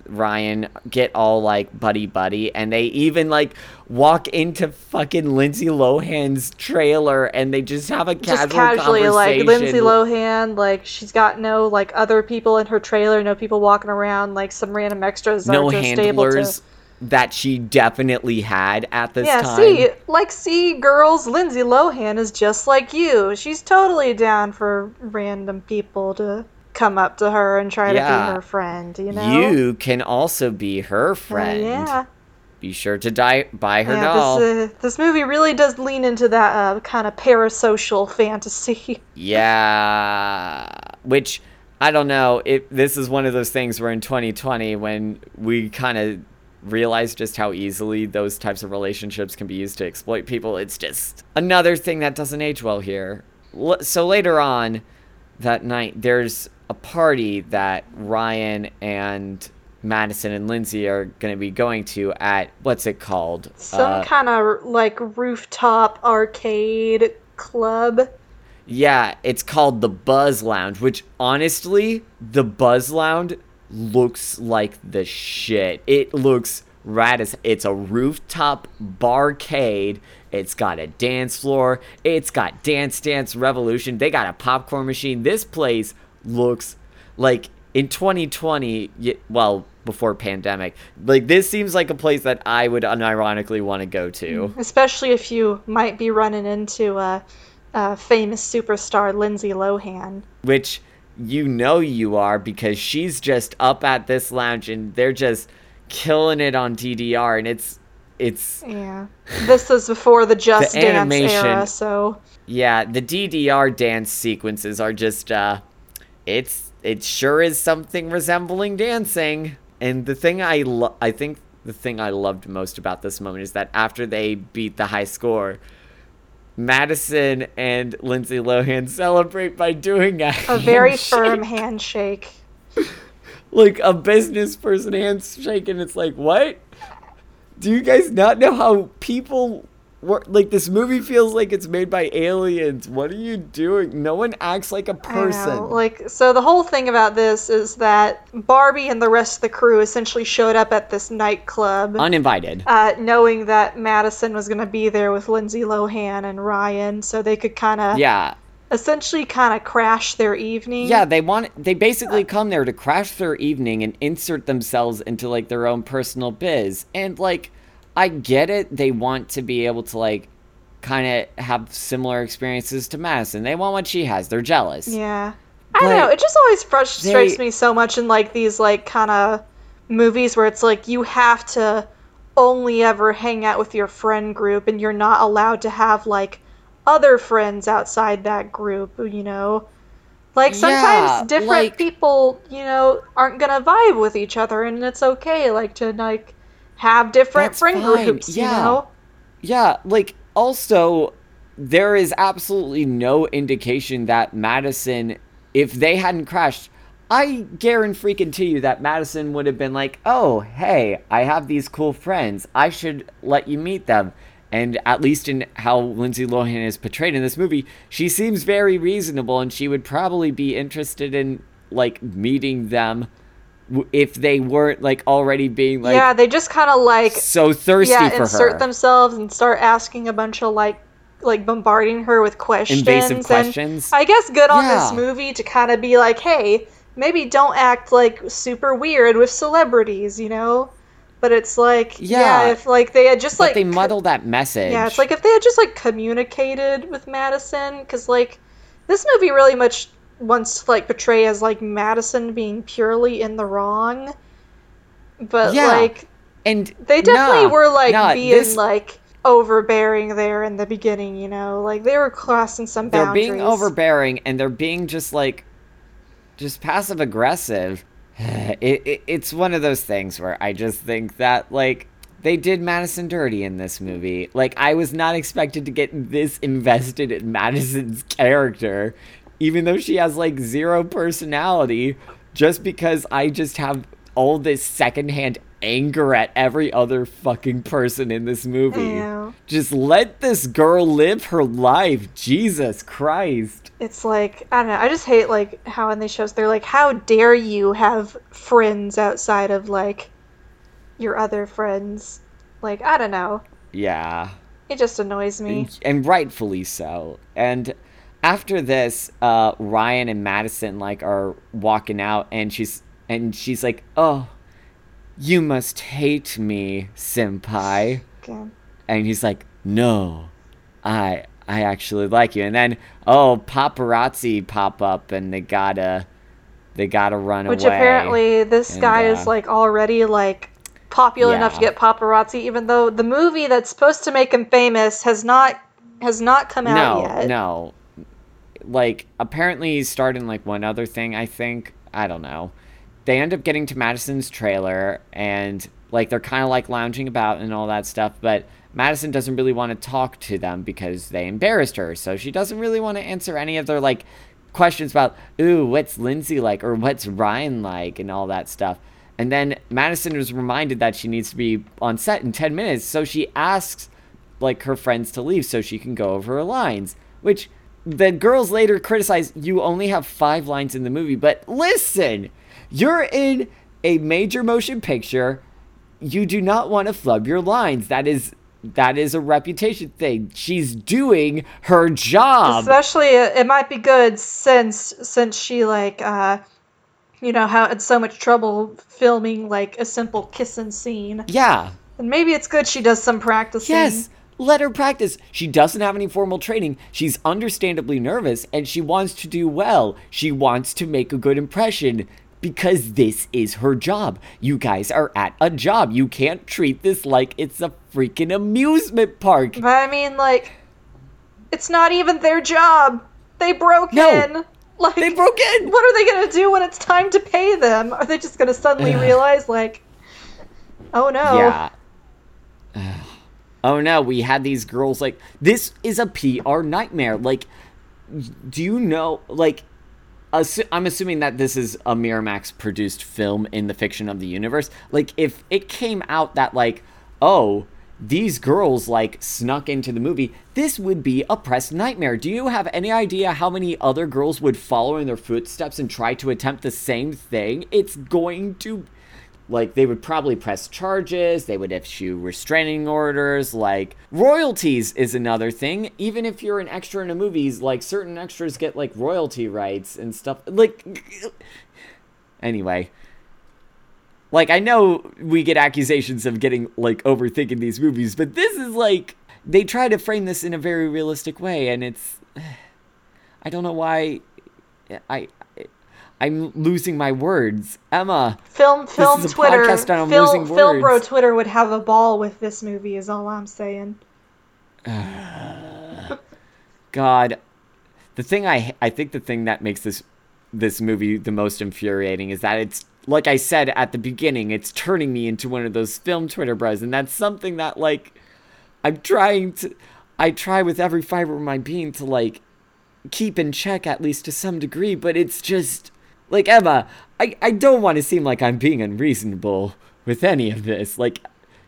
Ryan get all like buddy buddy, and they even like walk into fucking Lindsay Lohan's trailer, and they just have a casual Just casually, like. Lindsay Lohan, like she's got no like other people in her trailer, no people walking around, like some random extras no able to. handlers that she definitely had at this Yeah, time. see, like, see, girls, Lindsay Lohan is just like you. She's totally down for random people to come up to her and try to be her friend, you know? You can also be her Uh, friend. yeah. Be sure to die, buy her yeah, doll. this, uh, this movie really does lean into that uh, kind of parasocial fantasy. Yeah, which I don't know. It this is one of those things where in 2020 when we kind of realize just how easily those types of relationships can be used to exploit people. It's just another thing that doesn't age well here. L- So later on that night, there's a party that Ryan and Madison and Lindsay are going to be going to at what's it called? Some Uh, kind of like rooftop arcade club. Yeah, it's called the Buzz Lounge, which honestly, the Buzz Lounge looks like the shit. It looks rad as it's a rooftop barcade. It's got a dance floor. It's got Dance Dance Revolution. They got a popcorn machine. This place looks like in 2020, well, before pandemic, like this seems like a place that I would unironically want to go to. Especially if you might be running into a, a famous superstar, Lindsay Lohan. which you know you are because she's just up at this lounge and they're just killing it on DDR and it's it's Yeah. This is before the Just The Dance animation- era, so yeah, the DDR dance sequences are just uh it's it sure is something resembling dancing. And the thing I lo- I think the thing I loved most about this moment is that after they beat the high score Madison and Lindsay Lohan celebrate by doing a, a very firm handshake. like a business person handshake and it's like what do you guys not know how people what, like this movie feels like it's made by aliens. What are you doing? No one acts like a person. Like, so the whole thing about this is that Barbie and the rest of the crew essentially showed up at this nightclub, Uninvited. uh, knowing that Madison was going to be there with Lindsay Lohan and Ryan, so they could kind of yeah. essentially kind of crash their evening. Yeah, they want they basically come there to crash their evening and insert themselves into like their own personal biz. And like I get it, they want to be able to like kind of have similar experiences to Madison. They want what she has. They're jealous. Yeah. I don't know. It just always frustrates they- me so much in like these like kind of movies where it's like you have to only ever hang out with your friend group and you're not allowed to have like other friends outside that group, you know. Like sometimes Yeah, different like- people, you know, aren't going to vibe with each other and it's okay like to like have different That's friend fine, groups, you know. Yeah, like also there is absolutely no indication that Madison if they hadn't crashed I guarantee freaking to you that Madison would have been like, "Oh, hey, I have these cool friends. I should let you meet them." And at least in how Lindsay Lohan is portrayed in this movie, she seems very reasonable, and she would probably be interested in like meeting them if they weren't like already being like yeah, they just kind of like so thirsty yeah, for insert her. themselves and start asking a bunch of like like bombarding her with questions. Invasive and questions. I guess good on this movie to kind of be like, hey, maybe don't act like super weird with celebrities, you know? But it's like, yeah, Yeah. if like they had just but like they co- muddle that message. yeah, it's like if they had just like communicated with Madison, because like this movie really much wants to like portray as like Madison being purely in the wrong, but Yeah. like and they definitely nah, were like nah, being this- like overbearing there in the beginning, you know, like they were crossing some they're boundaries. being overbearing and they're being just like just passive aggressive. It, it, it's one of those things where i just think that like they did madison dirty in this movie. Like i was not expected to get this invested in madison's character even though she has like zero personality just because i just have all this secondhand anger at every other fucking person in this movie just let this girl live her life. Jesus Christ. It's like I don't know. I just hate like how in these shows they're like, "How dare you have friends outside of like your other friends?" Like I don't know. Yeah. It just annoys me. And, and rightfully so. And after this, uh, Ryan and Madison like are walking out and she's and she's like, "Oh, you must hate me, senpai." Okay. And he's like, "No. I I actually like you." And then, oh, paparazzi pop up and they gotta they gotta run Which away. Which apparently this And, guy uh, is like already like popular enough to get paparazzi, even though the movie that's supposed to make him famous has not has not come out no, yet. no. Like apparently he's starting like one other thing. I think I don't know. They end up getting to Madison's trailer and like they're kind of like lounging about and all that stuff, but Madison doesn't really want to talk to them because they embarrassed her. So she doesn't really want to answer any of their like questions about, ooh, what's Lindsay like or what's Ryan like and all that stuff. And then Madison is reminded that she needs to be on set in 10 minutes, so she asks like her friends to leave so she can go over her lines, which the girls later criticize you only have 5 lines in the movie, but listen, you're in a major motion picture. You do not want to flub your lines. That is that is a reputation thing. She's doing her job. Especially, uh, it might be good since since she like uh, you know, had so much trouble filming like a simple kissing scene, yeah. and maybe it's good she does some practicing. Yes, let her practice. She doesn't have any formal training. She's understandably nervous and she wants to do well. She wants to make a good impression because this is her job. You guys are at a job. You can't treat this like it's a freaking amusement park. But I mean, like, it's not even their job. They broke No. in. Like, They broke in. What are they gonna do when it's time to pay them? Are they just gonna suddenly realize, like, oh no? Yeah. Oh no, we had these girls like this is a PR nightmare. Like do you know like assu- I'm assuming that this is a Miramax produced film in the fiction of the universe. Like if it came out that like oh, these girls like snuck into the movie, this would be a press nightmare. Do you have any idea how many other girls would follow in their footsteps and try to attempt the same thing? It's going to like they would probably press charges they would issue restraining orders like royalties is another thing. Even if you're an extra in a movie like certain extras get like royalty rights and stuff like anyway. Like i know we get accusations of getting like overthinking these movies but this is like they try to frame this in a very realistic way and it's i don't know why i I'm losing my words. Emma. Film film Twitter. podcast Film, film bro. Twitter would have a ball with this movie is all I'm saying. God, the thing I I think the thing that makes this this movie the most infuriating is that it's like I said at the beginning, it's turning me into one of those film Twitter bros, and that's something that like I'm trying to I try with every fiber of my being to like keep in check at least to some degree, but it's just like Emma, I, I don't want to seem like I'm being unreasonable with any of this. Like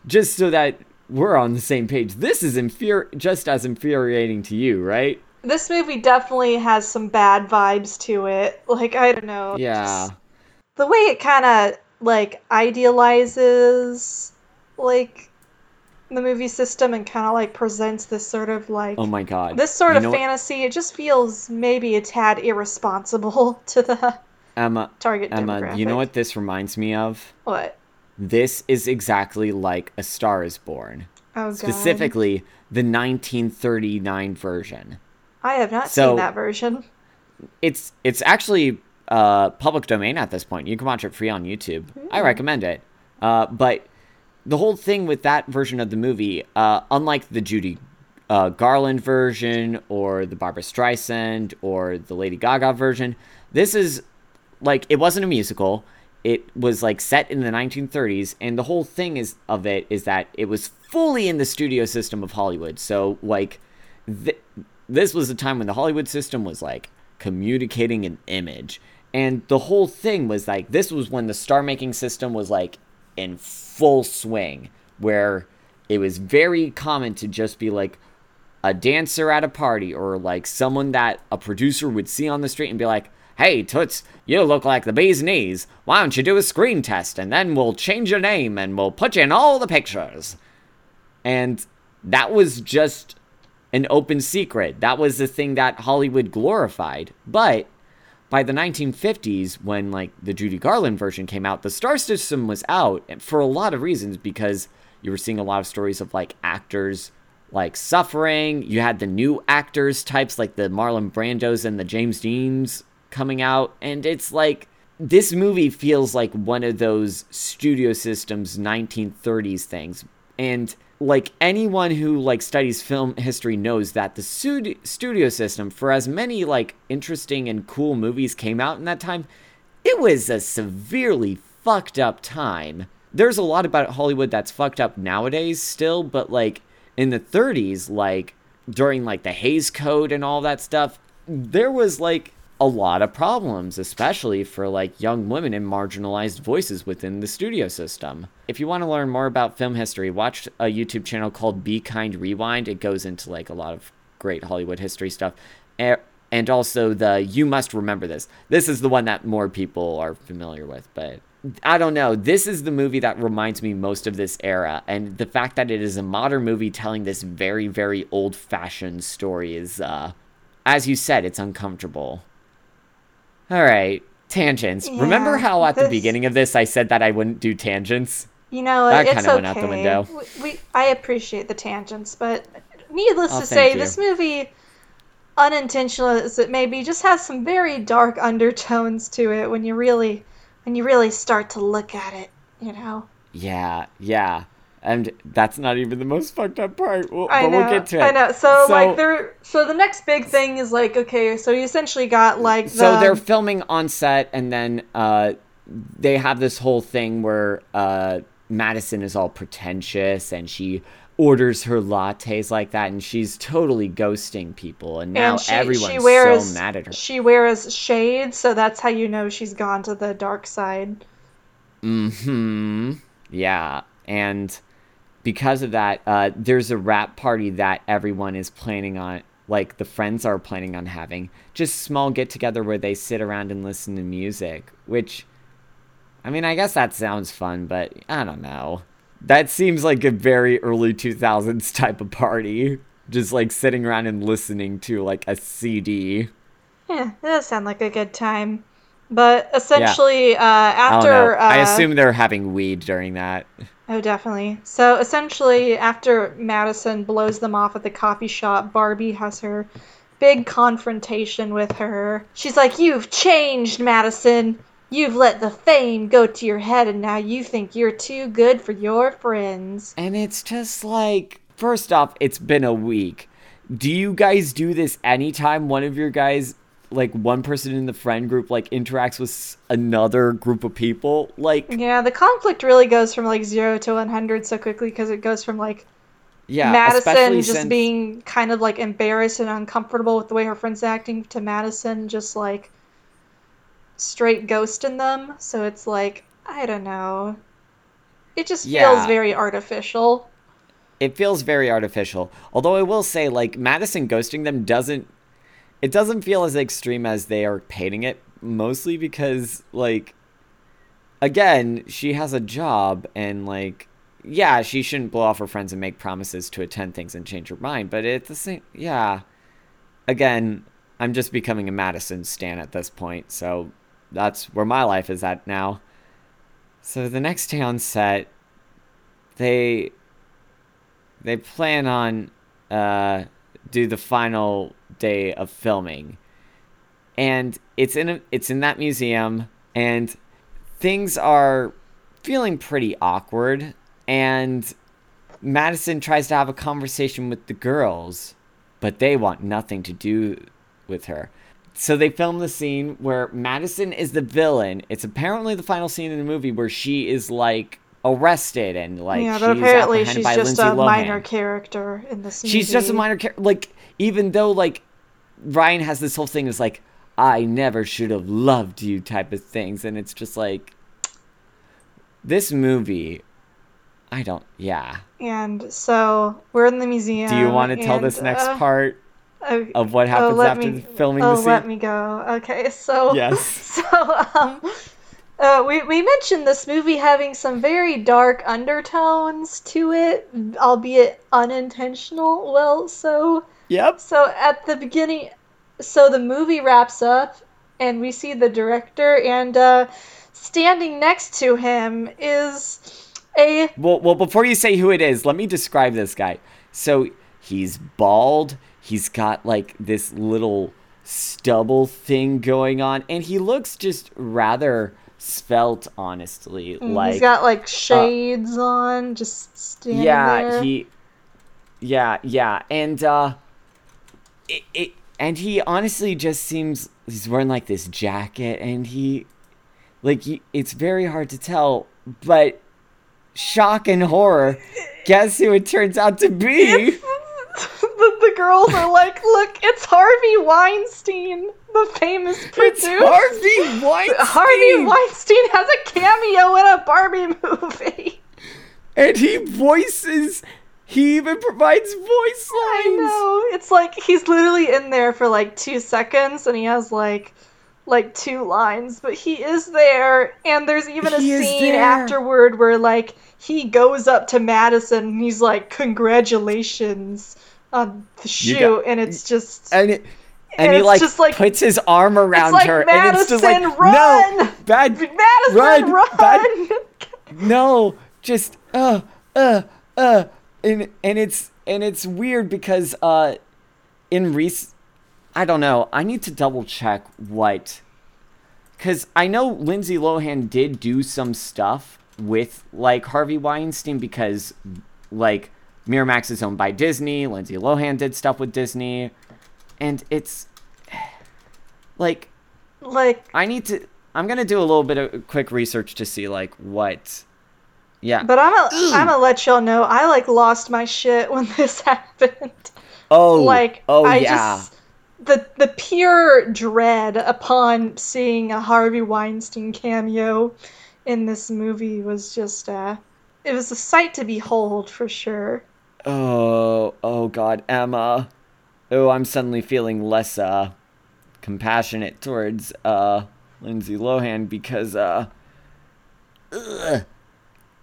just so that we're on the same page. This is infuri- just as infuriating to you, right? This movie definitely has some bad vibes to it. Like I don't know. Yeah. just the way it kind of like idealizes like the movie system and kind of like presents this sort of like Oh my god. this sort You of know what, fantasy. It just feels maybe a tad irresponsible to the Emma target Emma, demographic. you know what this reminds me of? What? This is exactly like A Star is Born. Oh god. Specifically the 1939 version. I have not So- seen that version. it's it's actually uh, public domain at this point. You can watch it free on YouTube. I recommend it. Uh, but the whole thing with that version of the movie, uh, unlike the Judy uh, Garland version or the Barbara Streisand or the Lady Gaga version, this is like it wasn't a musical. It was like set in the 1930s, and the whole thing is of it is that it was fully in the studio system of Hollywood. So like, th- this was a time when the Hollywood system was like communicating an image, and the whole thing was like this was when the star making system was like in full swing, where it was very common to just be like a dancer at a party or like someone that a producer would see on the street and be like, Hey, Toots, you look like the bee's knees. Why don't you do a screen test and then we'll change your name and we'll put you in all the pictures? And that was just an open secret. That was the thing that Hollywood glorified. But by the 1950s, when like the Judy Garland version came out, the star system was out for a lot of reasons because you were seeing a lot of stories of like actors like suffering. You had the new actors types like the Marlon Brandos and the James Deans coming out, and it's like this movie feels like one of those studio systems 1930s things. And like anyone who like studies film history knows that the stud- studio system for as many like interesting and cool movies came out in that time, it was a severely fucked up time. There's a lot about Hollywood that's fucked up nowadays still, but like in the 30s, like during like the Hays Code and all that stuff, there was like a lot of problems, especially for like young women and marginalized voices within the studio system. If you want to learn more about film history, watch a YouTube channel called Be Kind Rewind. It goes into like a lot of great Hollywood history stuff. And also the You Must Remember This. This is the one that more people are familiar with, but I don't know. This is the movie that reminds me most of this era, and the fact that it is a modern movie telling this very, very old-fashioned story is, uh, as you said, it's uncomfortable. All right, tangents. Remember how at the beginning of this I said that I wouldn't do tangents? You know, That it's kinda okay. went out the window. We, we, I appreciate the tangents, but needless Oh, to say, you. this movie, unintentional as it may be, just has some very dark undertones to it when you really, when you really start to look at it. You know. Yeah, yeah. And that's not even the most fucked up part. We'll, I but know. we'll get to it. I know. So, So- like there. So the next big thing is like okay. So you essentially got like the. So they're filming on set, and then uh, they have this whole thing where uh, Madison is all pretentious, and she orders her lattes like that, and she's totally ghosting people, and now and she, everyone's she wears, so mad at her. She wears shades, so that's how you know she's gone to the dark side. Hmm. Yeah, and because of that, uh, there's a wrap party that everyone is planning on, like the friends are planning on having. Just small get together where they sit around and listen to music, which, I mean, I guess that sounds fun, but I don't know. That seems like a very early 2000s type of party. Just like sitting around and listening to like a CD. Yeah, that does sound like a good time. But essentially, uh, after I uh, I assume they're having weed during that. Oh, definitely. So essentially, after Madison blows them off at the coffee shop, Barbie has her big confrontation with her. She's like, You've changed, Madison. You've let the fame go to your head, and now you think you're too good for your friends. And it's just like, first off, it's been a week. Do you guys do this anytime one of your guys, like one person in the friend group, like interacts with another group of people? Like, Yeah, the conflict really goes from like zero to 100 so quickly because it goes from like yeah, Madison just since, being kind of like embarrassed and uncomfortable with the way her friend's acting to Madison just like straight ghosting them. So it's like, I don't know. It just feels very artificial. it feels very artificial. Although I will say, like Madison ghosting them doesn't, it doesn't feel as extreme as they are painting it. Mostly because, like, again, she has a job and like, yeah, she shouldn't blow off her friends and make promises to attend things and change her mind. But at the same, yeah, again, I'm just becoming a Madison stan at this point. So that's where my life is at now. So the next day on set, they they plan on uh, do the final day of filming, and it's in a, it's in that museum, and things are feeling pretty awkward, and Madison tries to have a conversation with the girls, but they want nothing to do with her. So they film the scene where Madison is the villain. It's apparently the final scene in the movie where she is like arrested and like yeah, she's but apparently she's by just Lindsay a Lohan. minor character in this movie. She's just a minor character. Like, even though, like, Ryan has this whole thing is like, I never should have loved you type of things. And it's just like, this movie, I don't, yeah. And so we're in the museum. Do you want to tell and, this next uh, part oh, of what oh, happens let after me- the filming oh, the let me go. Okay, so Yes. So um, uh, we we mentioned this movie having some very dark undertones to it, albeit unintentional. Well, so Yep. so at the beginning, so the movie wraps up, and we see the director, and uh, standing next to him is a Well, well, before you say who it is, let me describe this guy. So he's bald. He's got like this little stubble thing going on, and he looks just rather svelte, honestly. Like he's got like shades on, just standing yeah, there. he, yeah, yeah, and uh, it, it, and he honestly just seems he's wearing like this jacket, and he, like, he, it's very hard to tell, but shock and horror, guess who it turns out to be? the, the girls are like, look, it's Harvey Weinstein, the famous It's producer. Harvey Weinstein. Harvey Weinstein has a cameo in a Barbie movie. and he voices. He even provides voice lines. I know. It's like he's literally in there for like two seconds and he has like like two lines, but he is there and there's even a He scene afterward where like he goes up to Madison and he's like, Congratulations on the shoe, and it's just and it, and, And he it's like, just like- puts his arm around like, her, and it's just like run!" no, bad, Madison run, run! bad- no, just uh, uh, uh, and and it's and it's weird because uh, in Reese, I don't know. I need to double check what, because I know Lindsay Lohan did do some stuff with like Harvey Weinstein because like Miramax is owned by Disney. Lindsay Lohan did stuff with Disney, and it's like like I need to. I'm gonna do a little bit of quick research to see like what. Yeah. but I'm gonna I'm gonna let y'all know I like lost my shit when this happened. oh. like Oh I yeah. just the the pure dread upon seeing a Harvey Weinstein cameo in this movie was just uh it was a sight to behold for sure. Oh, oh God, Emma. Oh, I'm suddenly feeling less uh compassionate towards uh Lindsay Lohan because uh ugh.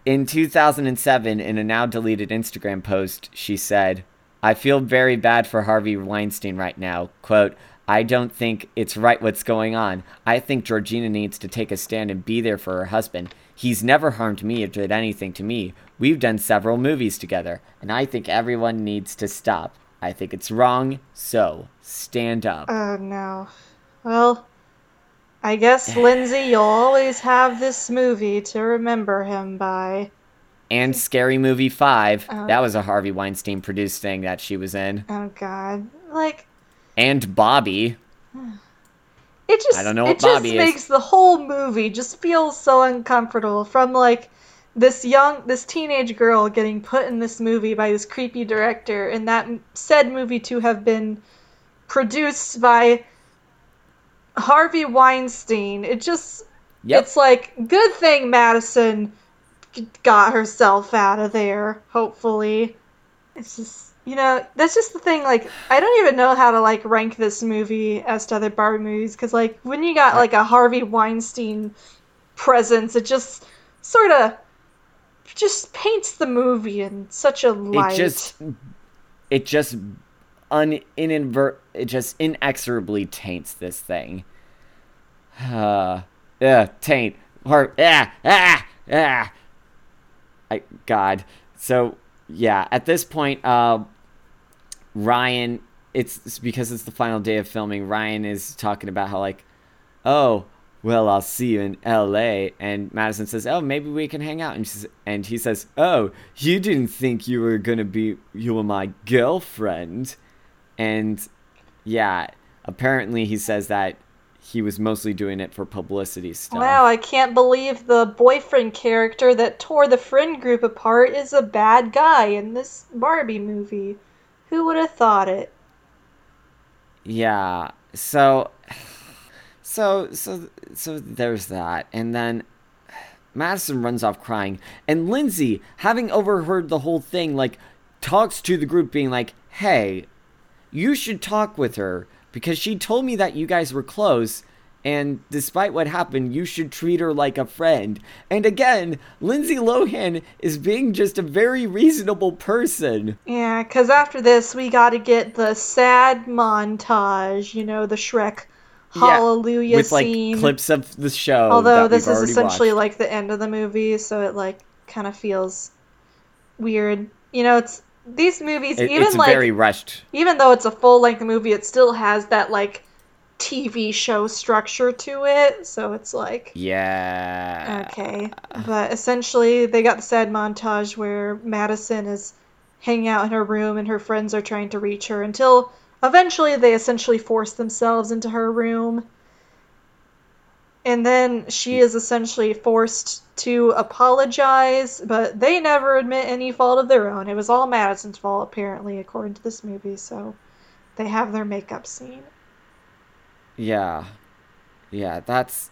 in 2007 in a now deleted Instagram post, she said, "I feel very bad for Harvey Weinstein right now." Quote, I don't think it's right what's going on. I think Georgina needs to take a stand and be there for her husband. He's never harmed me or did anything to me. We've done several movies together, and I think everyone needs to stop. I think it's wrong, so stand up. Oh no. Well, I guess Lindsay, you'll always have this movie to remember him by. and Scary Movie 5. Oh. That was a Harvey Weinstein produced thing that she was in. Oh god. Like And Bobby. it just I don't know it what just is. makes the whole movie just feel so uncomfortable from like this young this teenage girl getting put in this movie by this creepy director and that said movie to have been produced by Harvey Weinstein. It just Yep. it's like good thing Madison got herself out of there, hopefully. It's just you know, that's just the thing like I don't even know how to like rank this movie as to other Barbie movies cuz like when you got like a Harvey Weinstein presence, it just sort of just paints the movie in such a light. It just it just un inadvert it just inexorably taints this thing. Uh yeah, taint. Or ah ah ah I God. So yeah, at this point, uh Ryan it's, it's because it's the final day of filming, Ryan is talking about how like, oh, well, I'll see you in L.A. And Madison says, "Oh, maybe we can hang out." And she's, and he says, "Oh, you didn't think you were gonna be you were my girlfriend," and yeah, apparently he says that he was mostly doing it for publicity stuff. Wow, I can't believe the boyfriend character that tore the friend group apart is a bad guy in this Barbie movie. Who would have thought it? Yeah. So so so so there's that. And then Madison runs off crying. And Lindsay, having overheard the whole thing, like talks to the group being like, "Hey, you should talk with her because she told me that you guys were close." And despite what happened, you should treat her like a friend. And again, Lindsay Lohan is being just a very reasonable person. Yeah, because after this, we got to get the sad montage, you know, the Shrek hallelujah Yeah, with like scene. clips of the show. Although this is essentially watched. like the end of the movie, so it like kind of feels weird. You know, it's these movies, It- even it's like very rushed. even though it's a full length movie, it still has that like TV show structure to it. So it's like Yeah. okay, but essentially they got the sad montage where Madison is hanging out in her room and her friends are trying to reach her until eventually they essentially force themselves into her room. And then she is essentially forced to apologize, but they never admit any fault of their own. It was all Madison's fault, apparently, according to this movie, so they have their makeup scene. Yeah. Yeah, that's.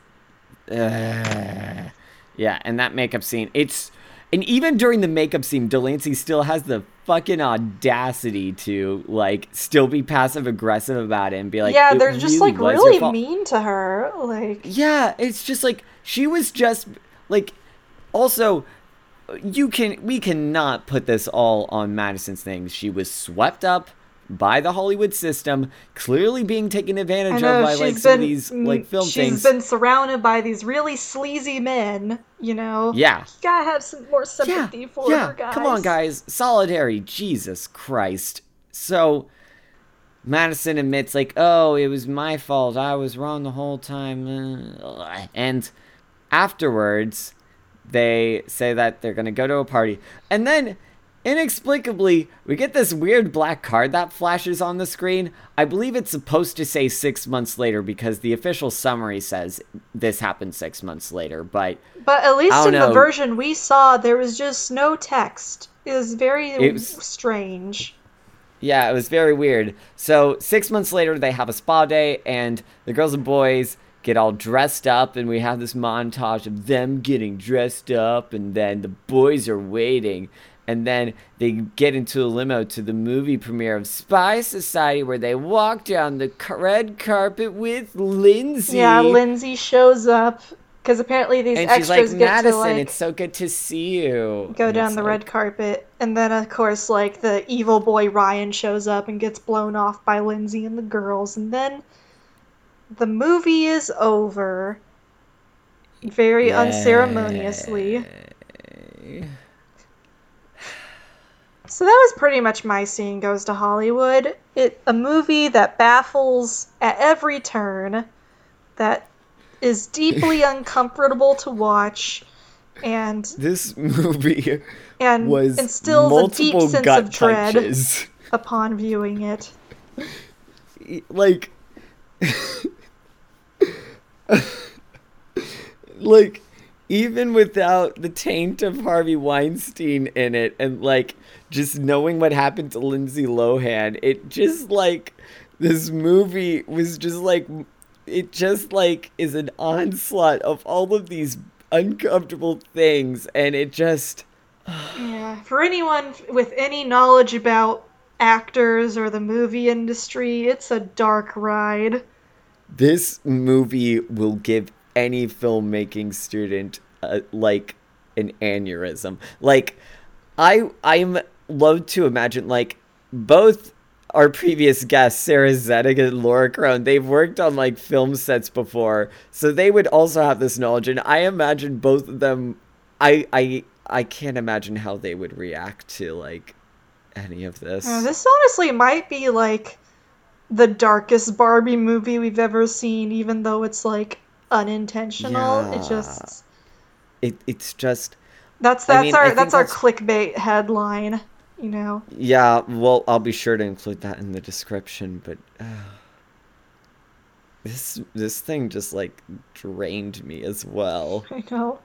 Uh, yeah, and that makeup scene, it's. And even during the makeup scene, Delancey still has the fucking audacity to, like, still be passive aggressive about it and be like, yeah, they're just really like really mean to her. Like, Yeah, it's just like she was just like also you can we cannot put this all on Madison's things. She was swept up by the Hollywood system, clearly being taken advantage know of by like been some of these like film she's things. She's been surrounded by these really sleazy men. You know. yeah. You gotta have some more Yeah. sympathy for yeah. her, guys. Come on, guys. Solidarity. Jesus Christ. So Madison admits like, "Oh, it was my fault. I was wrong the whole time." And afterwards, they say that they're to go to a party. And then inexplicably, we get this weird black card that flashes on the screen. I believe it's supposed to say 6 months later because the official summary says this happened 6 months later, but But at least in the version we saw, there was just no text. It was very It was- strange. Yeah, it was very weird. So six months later, they have a spa day, and the girls and boys get all dressed up, and we have this montage of them getting dressed up, and then the boys are waiting. And then they get into a limo to the movie premiere of Spy Society, where they walk down the red carpet with Lindsay. Yeah, Lindsay shows up because apparently these and she's extras like, get Madison, to like it's so good to see you. go And down the like, red carpet, and then of course like the evil boy Ryan shows up and gets blown off by Lindsay and the girls, and then the movie is over very unceremoniously. So that was pretty much my scene goes to Hollywood. It a movie that baffles at every turn, that is deeply uncomfortable to watch, and This movie and was instills a deep sense of dread punches. upon viewing it. like like even without the taint of Harvey Weinstein in it and like just knowing what happened to Lindsay Lohan it just like this movie was just like it just like is an onslaught of all of these uncomfortable things and it just Yeah, for anyone with any knowledge about actors or the movie industry, it's a dark ride. this movie will give any filmmaking student uh, like an aneurysm. Like i i'm love to imagine like both our previous guests sarah zedek and laura crone they've worked on like film sets before so they would also have this knowledge and i imagine both of them i i i can't imagine how they would react to like any of this. Uh, this honestly might be like the darkest Barbie movie we've ever seen, even though it's like unintentional. It just it, it's just that's I that's mean, our that's our that's- clickbait headline, you know. Yeah, well, I'll be sure to include that in the description, but uh, this this thing just like drained me as well. I know.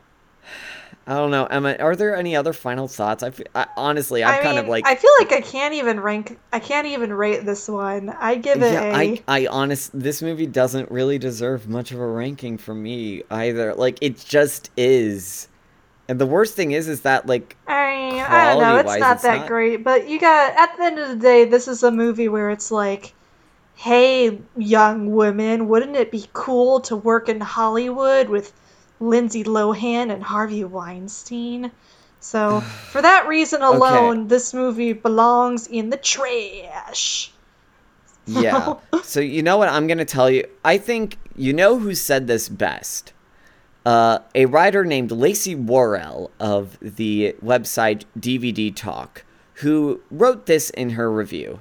I don't know, Emma. Are there any other final thoughts? I, f- I honestly, I've I kind of like I feel like I can't even rank. I can't even rate this one. I give it yeah, a. I I honest this movie doesn't really deserve much of a ranking from me either. Like it just is. And the worst thing is is that like I mean, I don't know. It's Quality-wise, not it's that not- great, but you got at the end of the day, this is a movie where it's like, hey, young women, wouldn't it be cool to work in Hollywood with Lindsay Lohan and Harvey Weinstein? So for that reason alone, this movie belongs in the trash. Yeah. so you know what I'm gonna tell you? I think you know who said this best. Uh, a writer named Lacey Worrell of the website DVD Talk, who wrote this in her review.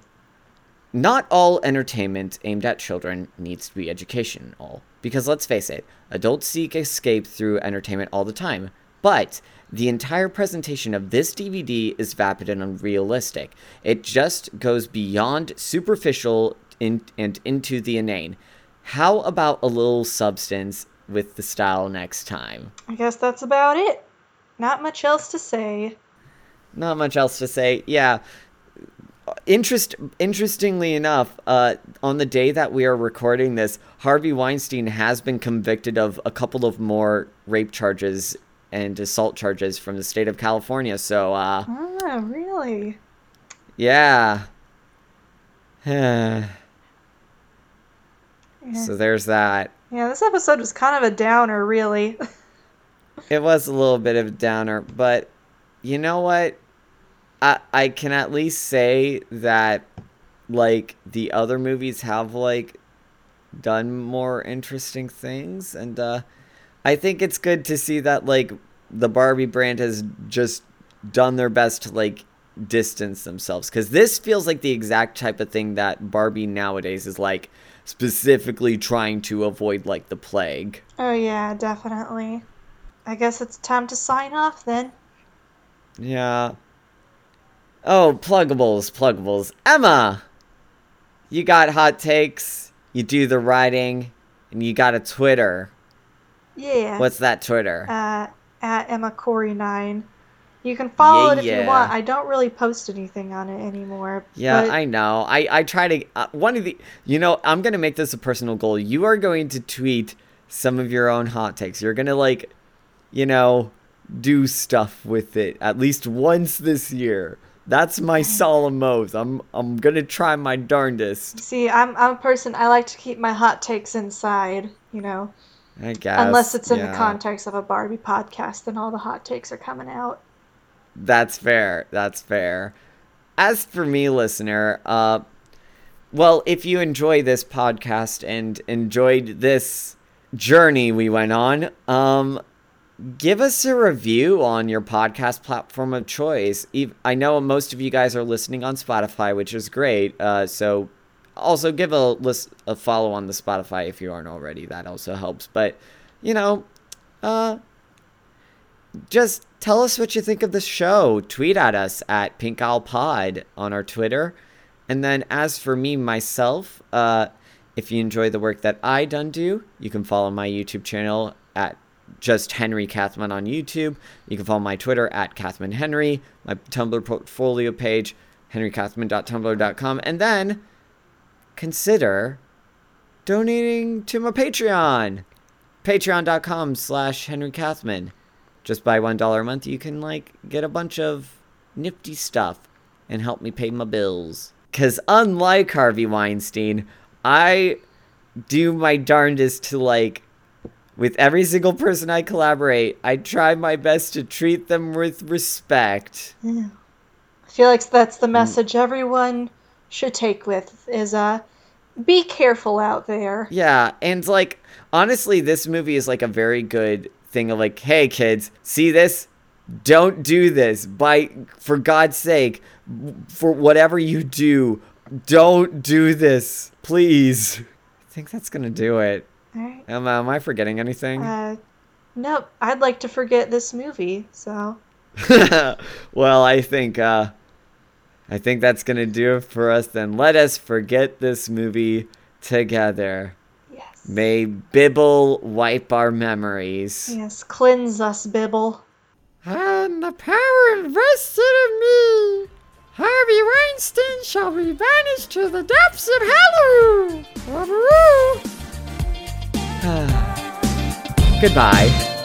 Not all entertainment aimed at children needs to be educational, because let's face it, adults seek escape through entertainment all the time. But the entire presentation of this DVD is vapid and unrealistic. It just goes beyond superficial in, and into the inane. How about a little substance with the style next time? I guess that's about it. Not much else to say. Not much else to say. Yeah. Interest interestingly enough, uh, on the day that we are recording this, Harvey Weinstein has been convicted of a couple of more rape charges and assault charges from the state of California. So, uh, Oh, really? yeah. Yeah. so there's that. Yeah, this episode was kind of a downer, really. It was a little bit of a downer, but you know what? I I can at least say that like the other movies have like done more interesting things and uh I think it's good to see that like the Barbie brand has just done their best to like distance themselves cuz this feels like the exact type of thing that Barbie nowadays is like specifically trying to avoid like the plague. oh, yeah, definitely. I guess it's time to sign off then. Yeah. Oh, pluggables, pluggables. Emma! You got hot takes, you do the writing, and you got a Twitter. Yeah. What's that Twitter? uh, at Emma Corry nine. You can follow Yeah, it if yeah. you want. I don't really post anything on it anymore. yeah, but I know. I, I try to. Uh, one of the. You know, I'm going to make this a personal goal. You are going to tweet some of your own hot takes. You're gonna like, you know, do stuff with it at least once this year. That's my solemn oath. I'm I'm gonna try my darndest. See, I'm I'm a person I like to keep my hot takes inside, you know. I guess. Unless it's in yeah. the context of a Barbie podcast, then all the hot takes are coming out. That's fair. That's fair. As for me, listener, uh, well, if you enjoy this podcast and enjoyed this journey we went on, um, give us a review on your podcast platform of choice. I know most of you guys are listening on Spotify, which is great. Uh, so also give a list a follow on the Spotify if you aren't already. That also helps. But you know, uh, just tell us what you think of the show. Tweet at us at Pink Aisle Pod on our Twitter. And then as for me myself, uh, if you enjoy the work that I done do, you can follow my YouTube channel at just Henry Kathman on YouTube. You can follow my Twitter at Kathman Henry, my Tumblr portfolio page, henrykathman.tumblr.com, and then consider donating to my Patreon, patreon.com slash Henry Kathman. Just by $1 a month, you can, like, get a bunch of nifty stuff and help me pay my bills. Because unlike Harvey Weinstein, I do my darndest to, like, with every single person I collaborate, I try my best to treat them with respect. Yeah. I feel like that's the message everyone should take with is uh be careful out there. Yeah, and like honestly, this movie is like a very good thing of like, hey kids, see this? Don't do this. By for God's sake, for whatever you do, don't do this, please. I think that's gonna do it. All right. Am, am I forgetting anything? Uh, nope. I'd like to forget this movie. So well, I think uh, I think that's gonna do it for us. Then let us forget this movie together. yes, May Bibble wipe our memories. yes, cleanse us, Bibble. And the power invested in me, Harvey Weinstein, shall be banished to the depths of Halloween. Uh, goodbye.